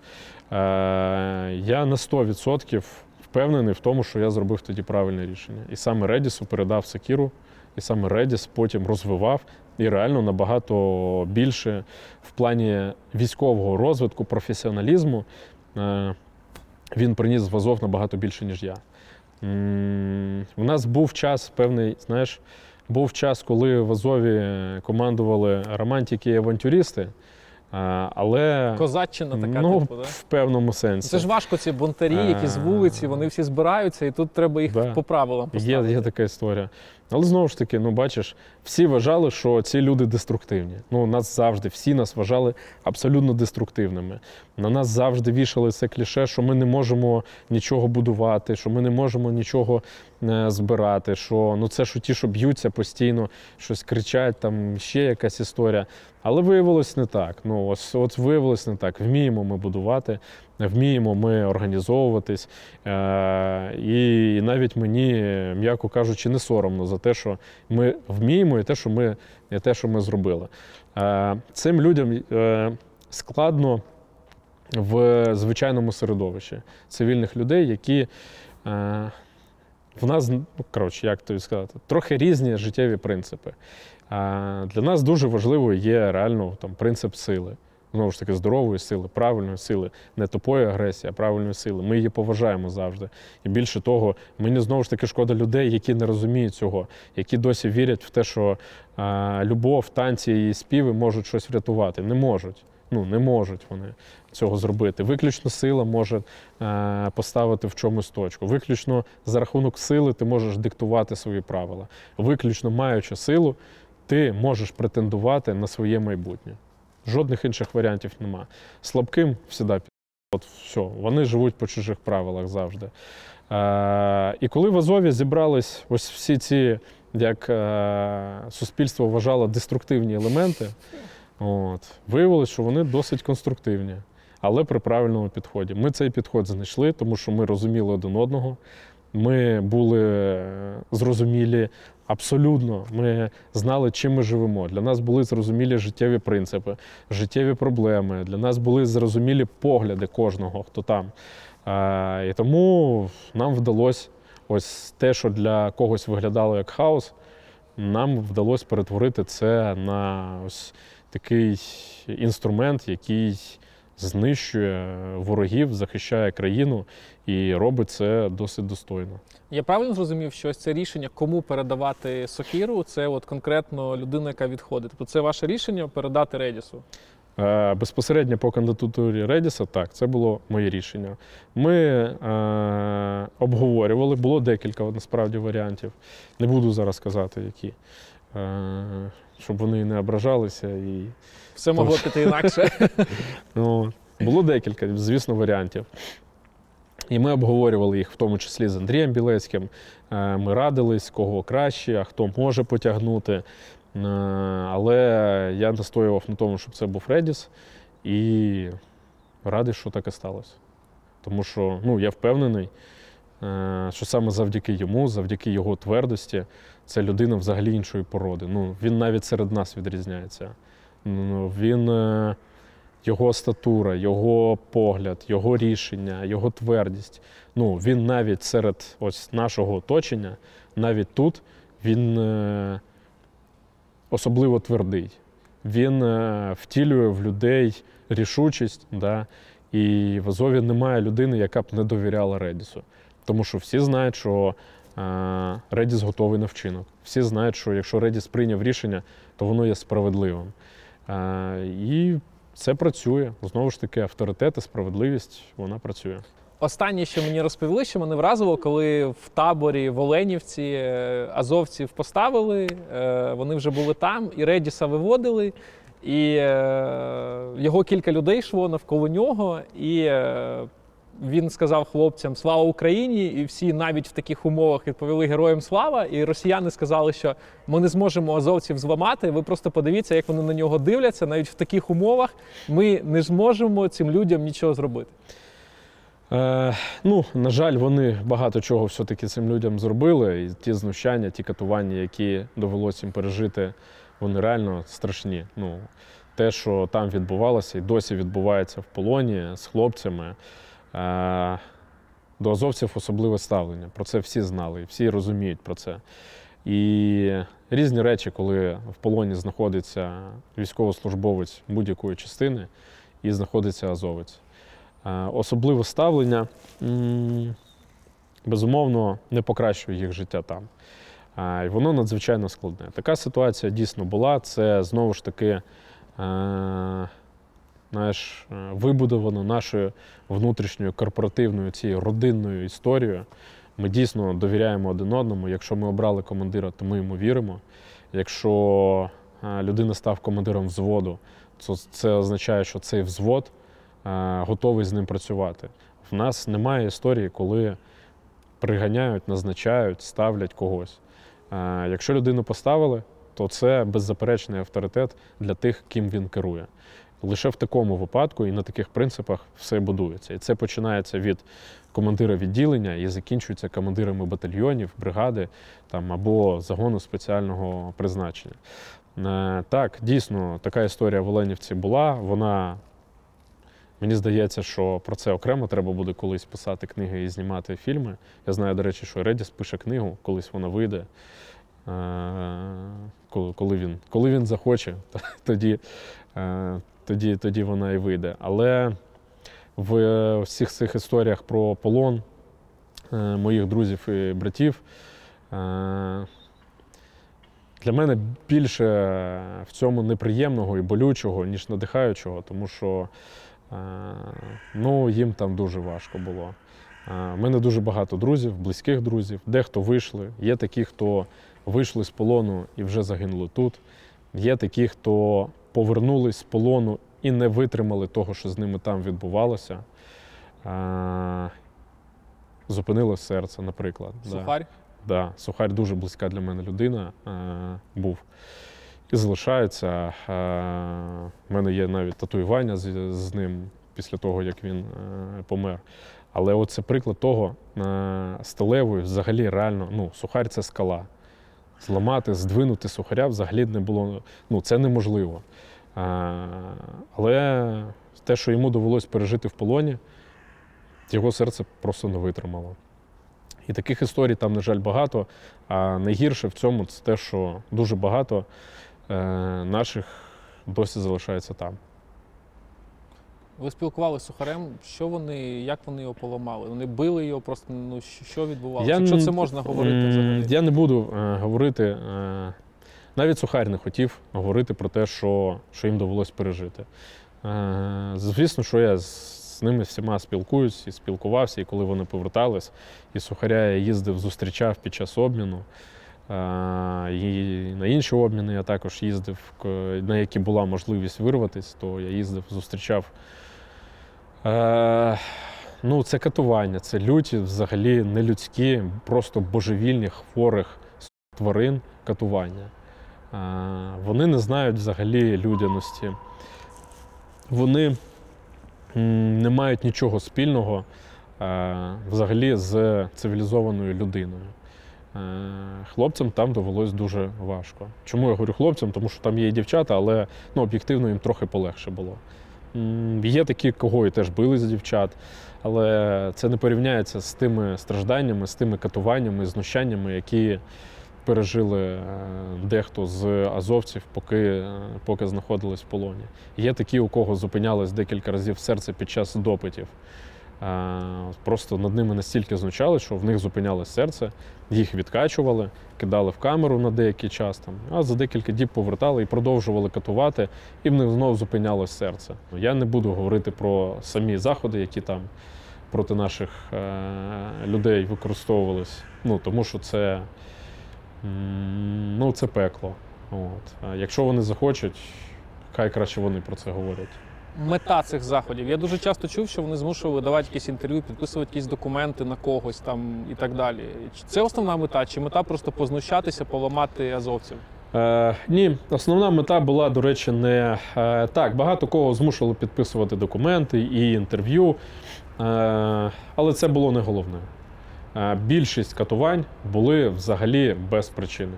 Я на 100% впевнений в тому, що я зробив тоді правильне рішення. І саме Редісу передав Сакіру, і саме Редіс потім розвивав і реально набагато більше в плані військового розвитку, професіоналізму. е, Він приніс в Азов набагато більше, ніж я. У нас був час певний, знаєш, був час, коли в Азові командували романтики і авантюристи, але Козаччина така, ну, типу, да? в певному сенсі. Це ж важко, ці бунтарі, які з вулиці, вони всі збираються, і тут треба їх Да. по правилам Є, поставити. є така історія. Але знову ж таки, ну бачиш, всі вважали, що ці люди деструктивні. Ну, нас завжди, всі нас вважали абсолютно деструктивними. На нас завжди вішали це кліше, що ми не можемо нічого будувати, що ми не можемо нічого е, збирати. Що ну це що ті, що б'ються постійно, щось кричать, там ще якась історія. Але виявилось не так. Ну, ось, от виявилось не так. Вміємо ми будувати, вміємо ми організовуватись. Е, і навіть мені, м'яко кажучи, не соромно за те, що ми вміємо, і те, що ми, і те, що ми зробили. Е, цим людям е, складно в звичайному середовищі цивільних людей, які в нас, ну, коротше, як тобі сказати, трохи різні життєві принципи. Для нас дуже важливо є реально там принцип сили. Знову ж таки, здорової сили, правильної сили, не тупої агресії, а правильної сили. Ми її поважаємо завжди. І більше того, мені знову ж таки шкода людей, які не розуміють цього, які досі вірять в те, що а, любов, танці і співи можуть щось врятувати. Не можуть. Ну, не можуть вони цього зробити. Виключно сила може е, поставити в чомусь точку. Виключно за рахунок сили ти можеш диктувати свої правила. Виключно маючи силу, ти можеш претендувати на своє майбутнє. Жодних інших варіантів нема. Слабким пі- От все, вони живуть по чужих правилах завжди. Е, і коли в Азові зібрались ось всі ці, як е, суспільство вважало, деструктивні елементи, от, виявилось, що вони досить конструктивні, але при правильному підході. Ми цей підход знайшли, тому що ми розуміли один одного. Ми були е, зрозумілі абсолютно. Ми знали, чим ми живемо. Для нас були зрозумілі життєві принципи, життєві проблеми. Для нас були зрозумілі погляди кожного, хто там. Е, І тому нам вдалося ось те, що для когось виглядало як хаос, нам вдалося перетворити це на ось такий інструмент, який знищує ворогів, захищає країну і робить це досить достойно. Я правильно зрозумів, що ось це рішення, кому передавати сокіру, це от конкретно людина, яка відходить. Тобто це ваше рішення передати Редісу. Е, Безпосередньо по кандидатурі Редіса, так, це було моє рішення. Ми е, обговорювали, було декілька насправді варіантів. Не буду зараз казати, які, е, щоб вони не ображалися. І... Все могло піти інакше. ну, було декілька, звісно, варіантів. І ми обговорювали їх, в тому числі з Андрієм Білецьким. Е, Ми радились, кого краще, а хто може потягнути. Е, Але я настоював на тому, щоб це був Редіс, і радий, що так і сталося. Тому що ну, я впевнений, е, що саме завдяки йому, завдяки його твердості, це людина взагалі іншої породи. Ну, він навіть серед нас відрізняється. Ну, Він е, його статура, його погляд, його рішення, його твердість. Ну, він навіть серед ось нашого оточення, навіть тут, він е, особливо твердий. Він е, втілює в людей рішучість. Да? І в Азові немає людини, яка б не довіряла Редісу. Тому що всі знають, що е, Редіс готовий на вчинок. Всі знають, що якщо Редіс прийняв рішення, то воно є справедливим. Е, і це працює. Знову ж таки, авторитет і справедливість вона працює. Останнє, що мені розповіли, що мене вразило, коли в таборі в Оленівці е, азовців поставили, вони вже були там, і Редіса виводили, і його кілька людей йшло навколо нього, і він сказав хлопцям Слава Україні! І всі навіть в таких умовах відповіли Героям слава. І росіяни сказали, що ми не зможемо азовців зламати. Ви просто подивіться, як вони на нього дивляться. Навіть в таких умовах ми не зможемо цим людям нічого зробити. Е, ну, на жаль, вони багато чого все-таки цим людям зробили. І ті знущання, ті катування, які довелося їм пережити, вони реально страшні. Ну, те, що там відбувалося і досі відбувається в полоні з хлопцями. До азовців особливе ставлення. Про це всі знали, всі розуміють про це. І різні речі, коли в полоні знаходиться військовослужбовець будь-якої частини і знаходиться азовець. Особливе ставлення, безумовно, не покращує їх життя там. І воно надзвичайно складне. Така ситуація дійсно була. Це знову ж таки знаєш, е, вибудовано нашою внутрішньою корпоративною цією родинною історією. Ми дійсно довіряємо один одному. Якщо ми обрали командира, то ми йому віримо. Якщо е, людина став командиром взводу, то це означає, що цей взвод е, готовий з ним працювати. В нас немає історії, коли приганяють, назначають, ставлять когось. Якщо людину поставили, то це беззаперечний авторитет для тих, ким він керує. Лише в такому випадку і на таких принципах все будується. І це починається від командира відділення і закінчується командирами батальйонів, бригади там, або загону спеціального призначення. Е, Так, дійсно, така історія в Оленівці була. Вона, мені здається, що про це окремо треба буде колись писати книги і знімати фільми. Я знаю, до речі, що Редіс пише книгу, колись вона вийде. Е, коли- він, коли він захоче, тоді, е, тоді, тоді вона і вийде. Але в всіх цих історіях про полон е, моїх друзів і братів е, для мене більше в цьому неприємного і болючого, ніж надихаючого, тому що е, ну, їм там дуже важко було. У мене дуже багато друзів, близьких друзів, дехто вийшли. Є такі, хто вийшли з полону і вже загинули тут. Є такі, хто повернулись з полону і не витримали того, що з ними там відбувалося. Е, Зупинило серце, наприклад. да. Сухарь? Да, Сухарь дуже близька для мене людина е, був. І залишається. В мене є навіть татуювання з, з ним після того, як він е, помер. Але це приклад того, е, сталевою взагалі реально, ну, сухарь це скала. Зламати, здвинути сухаря взагалі не було, ну, це неможливо. Е, але те, що йому довелось пережити в полоні, його серце просто не витримало. І таких історій там, на жаль, багато. А найгірше в цьому це те, що дуже багато е, наших досі залишається там. Ви спілкувалися з сухарем. Що вони, як вони його поламали? Вони били його, просто ну що- відбувалося? Якщо це можна говорити взагалі? Я не буду е, говорити. Е, навіть Сухар не хотів говорити про те, що, що їм довелось пережити. Е, звісно, що я з, з ними всіма спілкуюсь і спілкувався, і коли вони повертались, і Сухаря я їздив, зустрічав під час обміну. Е, і на інші обміни я також їздив, на які була можливість вирватися, то я їздив, зустрічав. Е, ну, це катування, це люті, взагалі нелюдські, просто божевільні, хворих тварин катування. Е, вони не знають взагалі людяності. Вони не мають нічого спільного е, взагалі з цивілізованою людиною. Е, Хлопцям там довелось дуже важко. Чому я говорю хлопцям? Тому що там є і дівчата, але ну, об'єктивно їм трохи полегше було. Є такі, кого і теж били з дівчат, але це не порівняється з тими стражданнями, з тими катуваннями, знущаннями, які пережили е, дехто з азовців, поки, е, поки знаходились в полоні. Є такі, у кого зупинялось декілька разів серце під час допитів. Е, Просто над ними настільки знущали, що в них зупинялось серце, їх відкачували, кидали в камеру на деякий час, там, а за декілька діб повертали і продовжували катувати, і в них знову зупинялось серце. Я не буду говорити про самі заходи, які там проти наших е, людей використовувались, ну, тому що це, ну, це пекло. От. Якщо вони захочуть, хай краще вони про це говорять. Мета цих заходів. Я дуже часто чув, що вони змушували давати якісь інтерв'ю, підписувати якісь документи на когось там і так далі. Це основна мета, чи мета просто познущатися, поламати азовців? Е, ні, основна мета була, до речі, не е, так. Багато кого змушували підписувати документи і інтерв'ю, е, але це було не головне. Е, більшість катувань були взагалі без причини,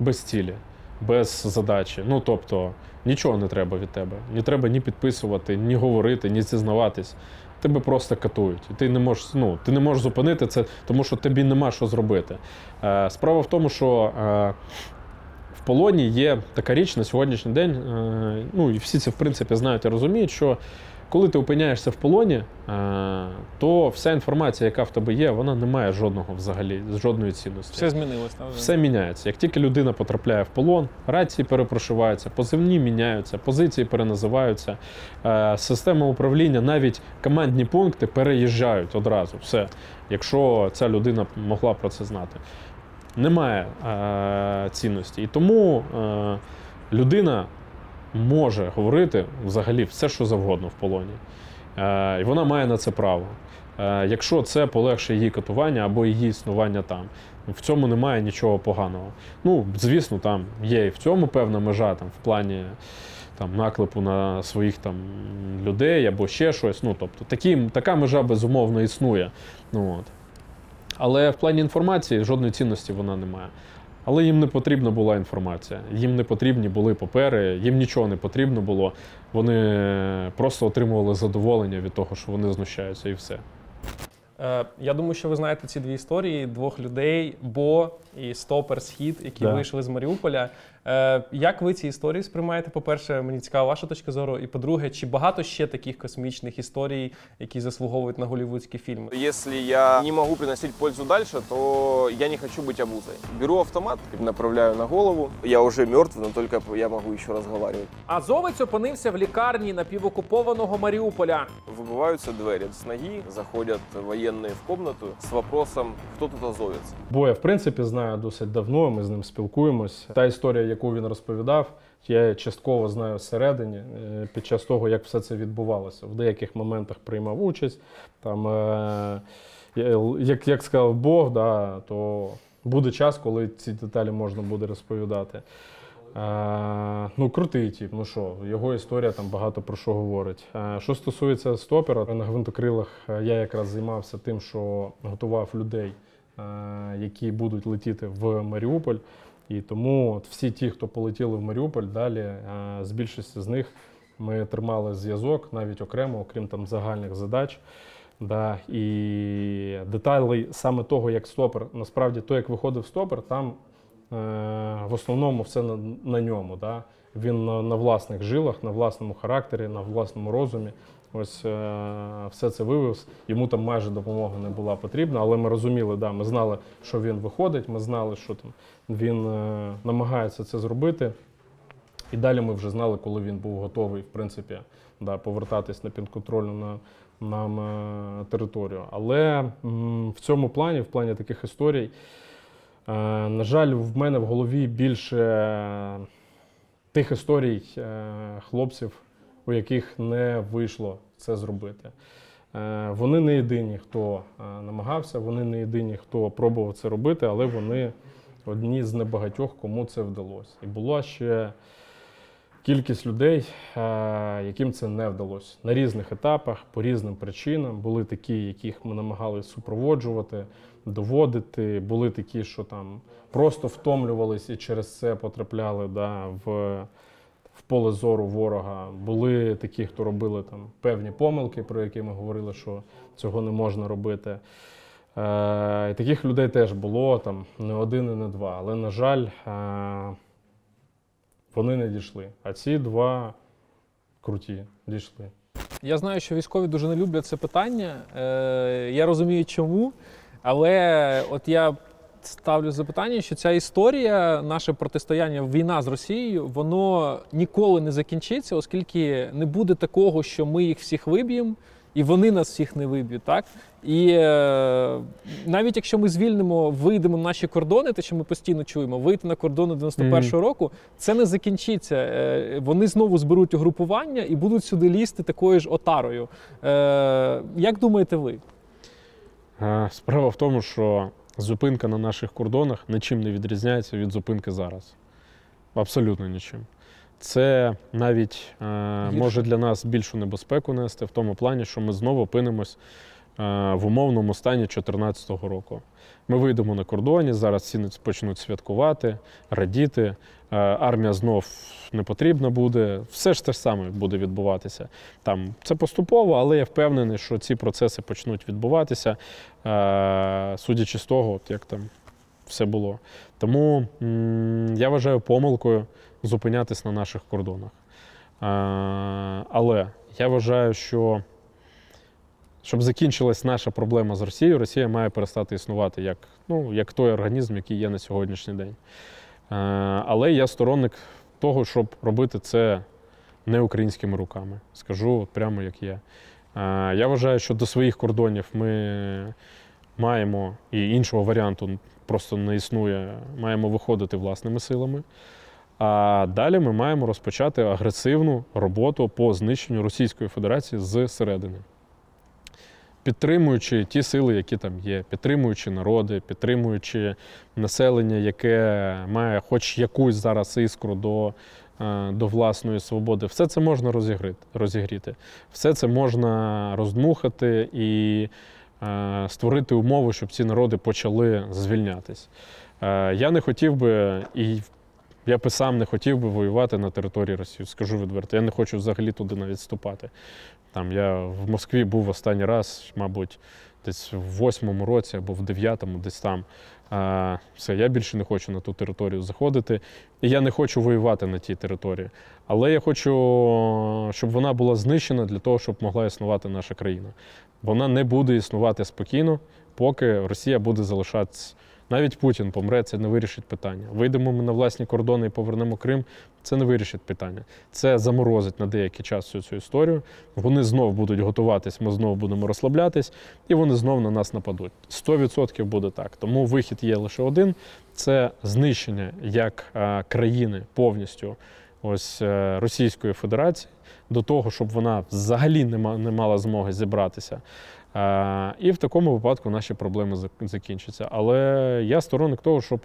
без цілі, без задачі. Ну тобто нічого не треба від тебе. Не треба ні підписувати, ні говорити, ні зізнаватись. Тебе просто катують. І ти не можеш, ну, ти не можеш зупинити це, тому що тобі нема що зробити. Е, справа в тому, що. Е, в полоні є така річ на сьогоднішній день. е, Ну і всі це в принципі знають і розуміють, що коли ти опиняєшся в полоні, е, то вся інформація, яка в тебе є, вона не має жодного взагалі, жодної цінності. Все змінилось. так? Все міняється. Як тільки людина потрапляє в полон, рації перепрошиваються, позивні міняються, позиції переназиваються, е, система управління, навіть командні пункти переїжджають одразу. Все, якщо ця людина могла про це знати. Немає е, цінності. І тому е, людина може говорити взагалі все, що завгодно в полоні. Е, і вона має на це право. Е, якщо це полегшує її катування або її існування там. В цьому немає нічого поганого. Ну, звісно, там є і в цьому певна межа там, в плані там, наклепу на своїх там, людей або ще щось. Ну, тобто, такі, така межа безумовно існує. Ну, от. Але в плані інформації жодної цінності вона не має. Але їм не потрібна була інформація, їм не потрібні були папери, їм нічого не потрібно було. Вони просто отримували задоволення від того, що вони знущаються, і все. Е, Я думаю, що ви знаєте ці дві історії двох людей: Бо і Стопер Схід, які Да. вийшли з Маріуполя. Е, Як ви ці історії сприймаєте? По-перше, мені цікава ваша точка зору. І по-друге, чи багато ще таких космічних історій, які заслуговують на голівудські фільми? Если я не могу приносить пользу дальше, то я не хочу быть обузой. Беру автомат, направляю на голову. Я уже мертв, но только я могу еще разговаривать. Азовець опинився в лікарні напівокупованого Маріуполя. Выбиваются двери с ноги, заходят военные в комнату с вопросом, кто тут азовец. Бо я в принципі знаю досить давно, ми з ним спілкуємось. Та історія, яку він розповідав, я частково знаю всередині е, під час того, як все це відбувалося. В деяких моментах приймав участь. Там, е, як, як сказав Бог, да, то буде час, коли ці деталі можна буде розповідати. Е, ну, крутий тип, ну що, його історія там багато про що говорить. Е, що стосується стопера, на гвинтокрилах я якраз займався тим, що готував людей, е, які будуть летіти в Маріуполь. І тому от всі ті, хто полетіли в Маріуполь, далі е, з більшості з них ми тримали зв'язок навіть окремо, окрім там загальних задач. Да, і деталей саме того, як стопер, насправді, то, як виходив стопер, там е, в основному все на, на ньому. Да? Він на, на власних жилах, на власному характері, на власному розумі. Ось е, все це вивез. Йому там майже допомога не була потрібна, але ми розуміли, да, ми знали, що він виходить, ми знали, що там він е, намагається це зробити. І далі ми вже знали, коли він був готовий, в принципі, да, повертатись на підконтрольну на, нам е, територію. Але м, в цьому плані, в плані таких історій, е, на жаль, в мене в голові більше тих історій е, хлопців, у яких не вийшло це зробити. Е, Вони не єдині, хто е, намагався, вони не єдині, хто пробував це робити, але вони одні з небагатьох, кому це вдалося. І була ще кількість людей, е, яким це не вдалося на різних етапах, по різним причинам. Були такі, яких ми намагалися супроводжувати, доводити. Були такі, що там просто втомлювалися і через це потрапляли да, в в поле зору ворога. Були такі, хто робили там певні помилки, про які ми говорили, що цього не можна робити. Е, і таких людей теж було там не один і не два. Але, на жаль, е, вони не дійшли. А ці два круті дійшли. Я знаю, що військові дуже не люблять це питання. Е, я розумію, чому. Але от я ставлю запитання, що ця історія, наше протистояння, війна з Росією, воно ніколи не закінчиться, оскільки не буде такого, що ми їх всіх виб'ємо. І вони нас всіх не виб'ють, так? І е, навіть якщо ми звільнимо, вийдемо на наші кордони, те, що ми постійно чуємо, вийти на кордони 91-го року, це не закінчиться. Е, вони знову зберуть угрупування і будуть сюди лізти такою ж отарою. Е, як думаєте ви? Е, Справа в тому, що зупинка на наших кордонах нічим не відрізняється від зупинки зараз. Абсолютно нічим. Це навіть е, може для нас більшу небезпеку нести в тому плані, що ми знову опинимось е, в умовному стані 2014 року. Ми вийдемо на кордоні, зараз всі почнуть святкувати, радіти. Е, армія знов не потрібна буде. Все ж те ж саме буде відбуватися. Там це поступово, але я впевнений, що ці процеси почнуть відбуватися, е, судячи з того, як там все було. Тому я вважаю помилкою зупинятись на наших кордонах. Е, але я вважаю, що щоб закінчилась наша проблема з Росією, Росія має перестати існувати як, ну, як той організм, який є на сьогоднішній день. Е, але я сторонник того, щоб робити це не українськими руками. Скажу прямо як є. Е, я вважаю, що до своїх кордонів ми маємо і іншого варіанту просто не існує, маємо виходити власними силами. А далі ми маємо розпочати агресивну роботу по знищенню Російської Федерації зсередини. Підтримуючи ті сили, які там є, підтримуючи народи, підтримуючи населення, яке має хоч якусь зараз іскру до, е, до власної свободи, все це можна розігріти. Все це можна роздмухати і е, створити умови, щоб ці народи почали звільнятись. Е, Я не хотів би і я би сам не хотів би воювати на території Росії, скажу відверто. Я не хочу взагалі туди навіть вступати. Там я в Москві був останній раз, мабуть, десь в восьмому році або в дев'ятому, десь там. А, Все, я більше не хочу на ту територію заходити. І я не хочу воювати на тій території. Але я хочу, щоб вона була знищена для того, щоб могла існувати наша країна. Вона не буде існувати спокійно, поки Росія буде залишатися. Навіть Путін помре, це не вирішить питання. Вийдемо ми на власні кордони і повернемо Крим, це не вирішить питання. Це заморозить на деякий час всю цю історію. Вони знов будуть готуватись, ми знов будемо розслаблятись, і вони знов на нас нападуть. 100% буде так. Тому вихід є лише один: це знищення як а, країни повністю ось е, Російської Федерації до того, щоб вона взагалі не мала змоги зібратися. Е, І в такому випадку наші проблеми закінчаться. Але я сторонник того, щоб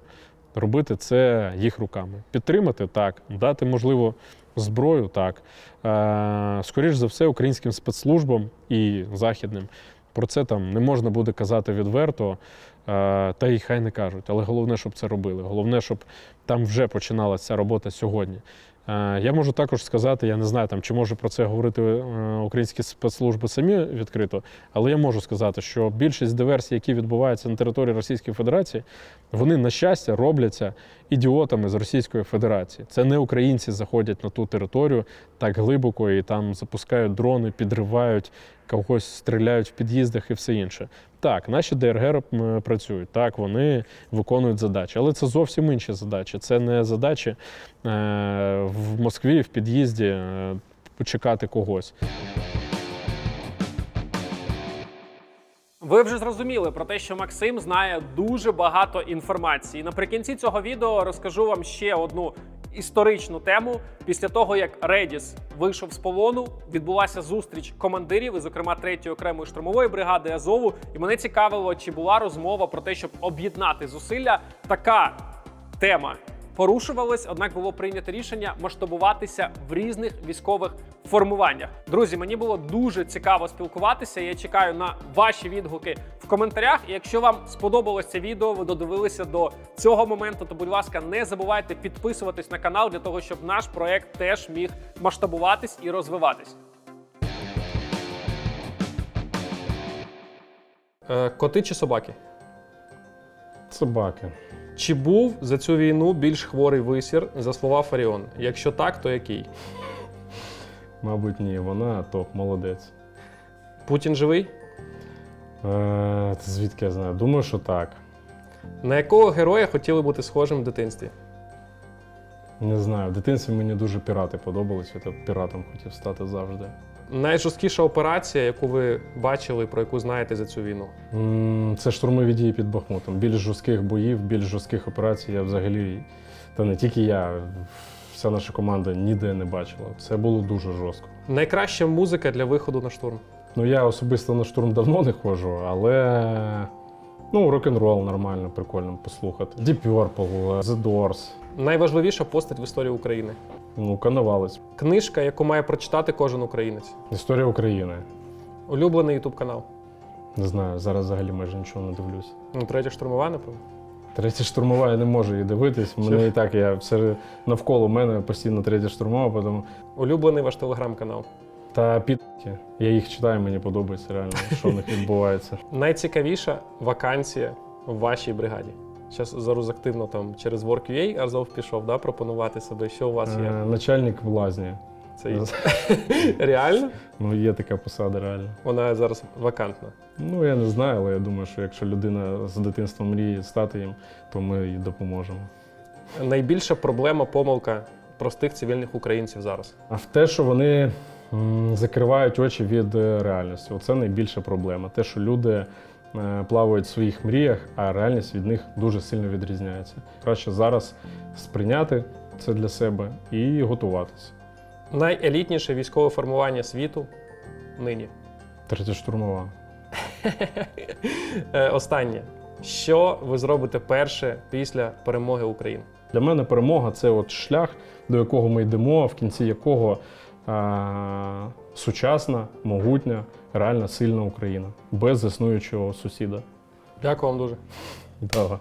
робити це їх руками. Підтримати так, дати, можливо, зброю так. Е, Скоріш за все, українським спецслужбам і західним про це там не можна буде казати відверто, е, та й хай не кажуть. Але головне, щоб це робили. Головне, щоб там вже починалася робота сьогодні. Е, Я можу також сказати, я не знаю, там, чи можу про це говорити е, українські спецслужби самі відкрито, але я можу сказати, що більшість диверсій, які відбуваються на території Російської Федерації, вони, на щастя, робляться ідіотами з Російської Федерації. Це не українці заходять на ту територію так глибоко і там запускають дрони, підривають, когось стріляють в під'їздах і все інше. Так, наші ДРГ працюють, так, вони виконують задачі, але це зовсім інші задачі. Це не задачі е, в Москві в під'їзді е, почекати когось. Ви вже зрозуміли про те, що Максим знає дуже багато інформації. Наприкінці цього відео розкажу вам ще одну історичну тему. Після того, як Редіс вийшов з полону, відбулася зустріч командирів, і, зокрема, 3-ї окремої штурмової бригади Азову. І мене цікавило, чи була розмова про те, щоб об'єднати зусилля. Така тема порушувались, однак було прийнято рішення масштабуватися в різних військових формуваннях. Друзі, мені було дуже цікаво спілкуватися. Я чекаю на ваші відгуки в коментарях. І якщо вам сподобалось це відео, ви додивилися до цього моменту, то будь ласка, не забувайте підписуватись на канал для того, щоб наш проект теж міг масштабуватись і розвиватись. Е, Коти чи собаки? Собаки. Чи був за цю війну більш хворий висір за слова Фаріон? Якщо так, то який? Мабуть, ні, вона топ, молодець. Путін живий? Е, це звідки я знаю? Думаю, що так. На якого героя хотіли бути схожим в дитинстві? Не знаю. В дитинстві мені дуже пірати подобались. Я так піратом хотів стати завжди. Найжорсткіша операція, яку ви бачили, про яку знаєте за цю війну? Це штурмові дії під Бахмутом. Більш жорстких боїв, більш жорстких операцій я взагалі, та не тільки я, вся наша команда ніде не бачила. Це було дуже жорстко. Найкраща музика для виходу на штурм. Ну я особисто на штурм давно не ходжу, але ну, рок-н-рол нормально, прикольно послухати. Deep Purple, The Doors, Найважливіша постать в історії України. ну, Коновалець. Книжка, яку має прочитати кожен українець. Історія України. Улюблений ютуб канал. Не знаю, зараз взагалі майже нічого не дивлюсь. Ну, третя штурмова, напевно. Третя штурмова я не можу її дивитись. Мене і так я все навколо мене постійно третя штурмова, тому Улюблений ваш телеграм-канал. та підки. Я їх читаю, мені подобається реально, що в них відбувається. Найцікавіша вакансія в вашій бригаді. Зараз зараз активно там через Work.ua Азов пішов да, пропонувати себе. Що у вас Е, є? Начальник в лазні. Це є. Реально? Ну, є така посада, реально. Вона зараз вакантна. Ну, я не знаю, але я думаю, що якщо людина з дитинства мріє стати їм, то ми їй допоможемо. Найбільша проблема, помилка простих цивільних українців зараз. А в те, що вони закривають очі від е, реальності, оце найбільша проблема. Те, що люди е, плавають в своїх мріях, а реальність від них дуже сильно відрізняється. Краще зараз сприйняти це для себе і готуватися. Найелітніше військове формування світу нині. Третя штурмова. Е, Останнє. Що ви зробите перше після перемоги України? Для мене перемога це от шлях, до якого ми йдемо, в кінці якого а, сучасна, могутня, реально сильна Україна без існуючого сусіда. Дякую вам дуже. Да.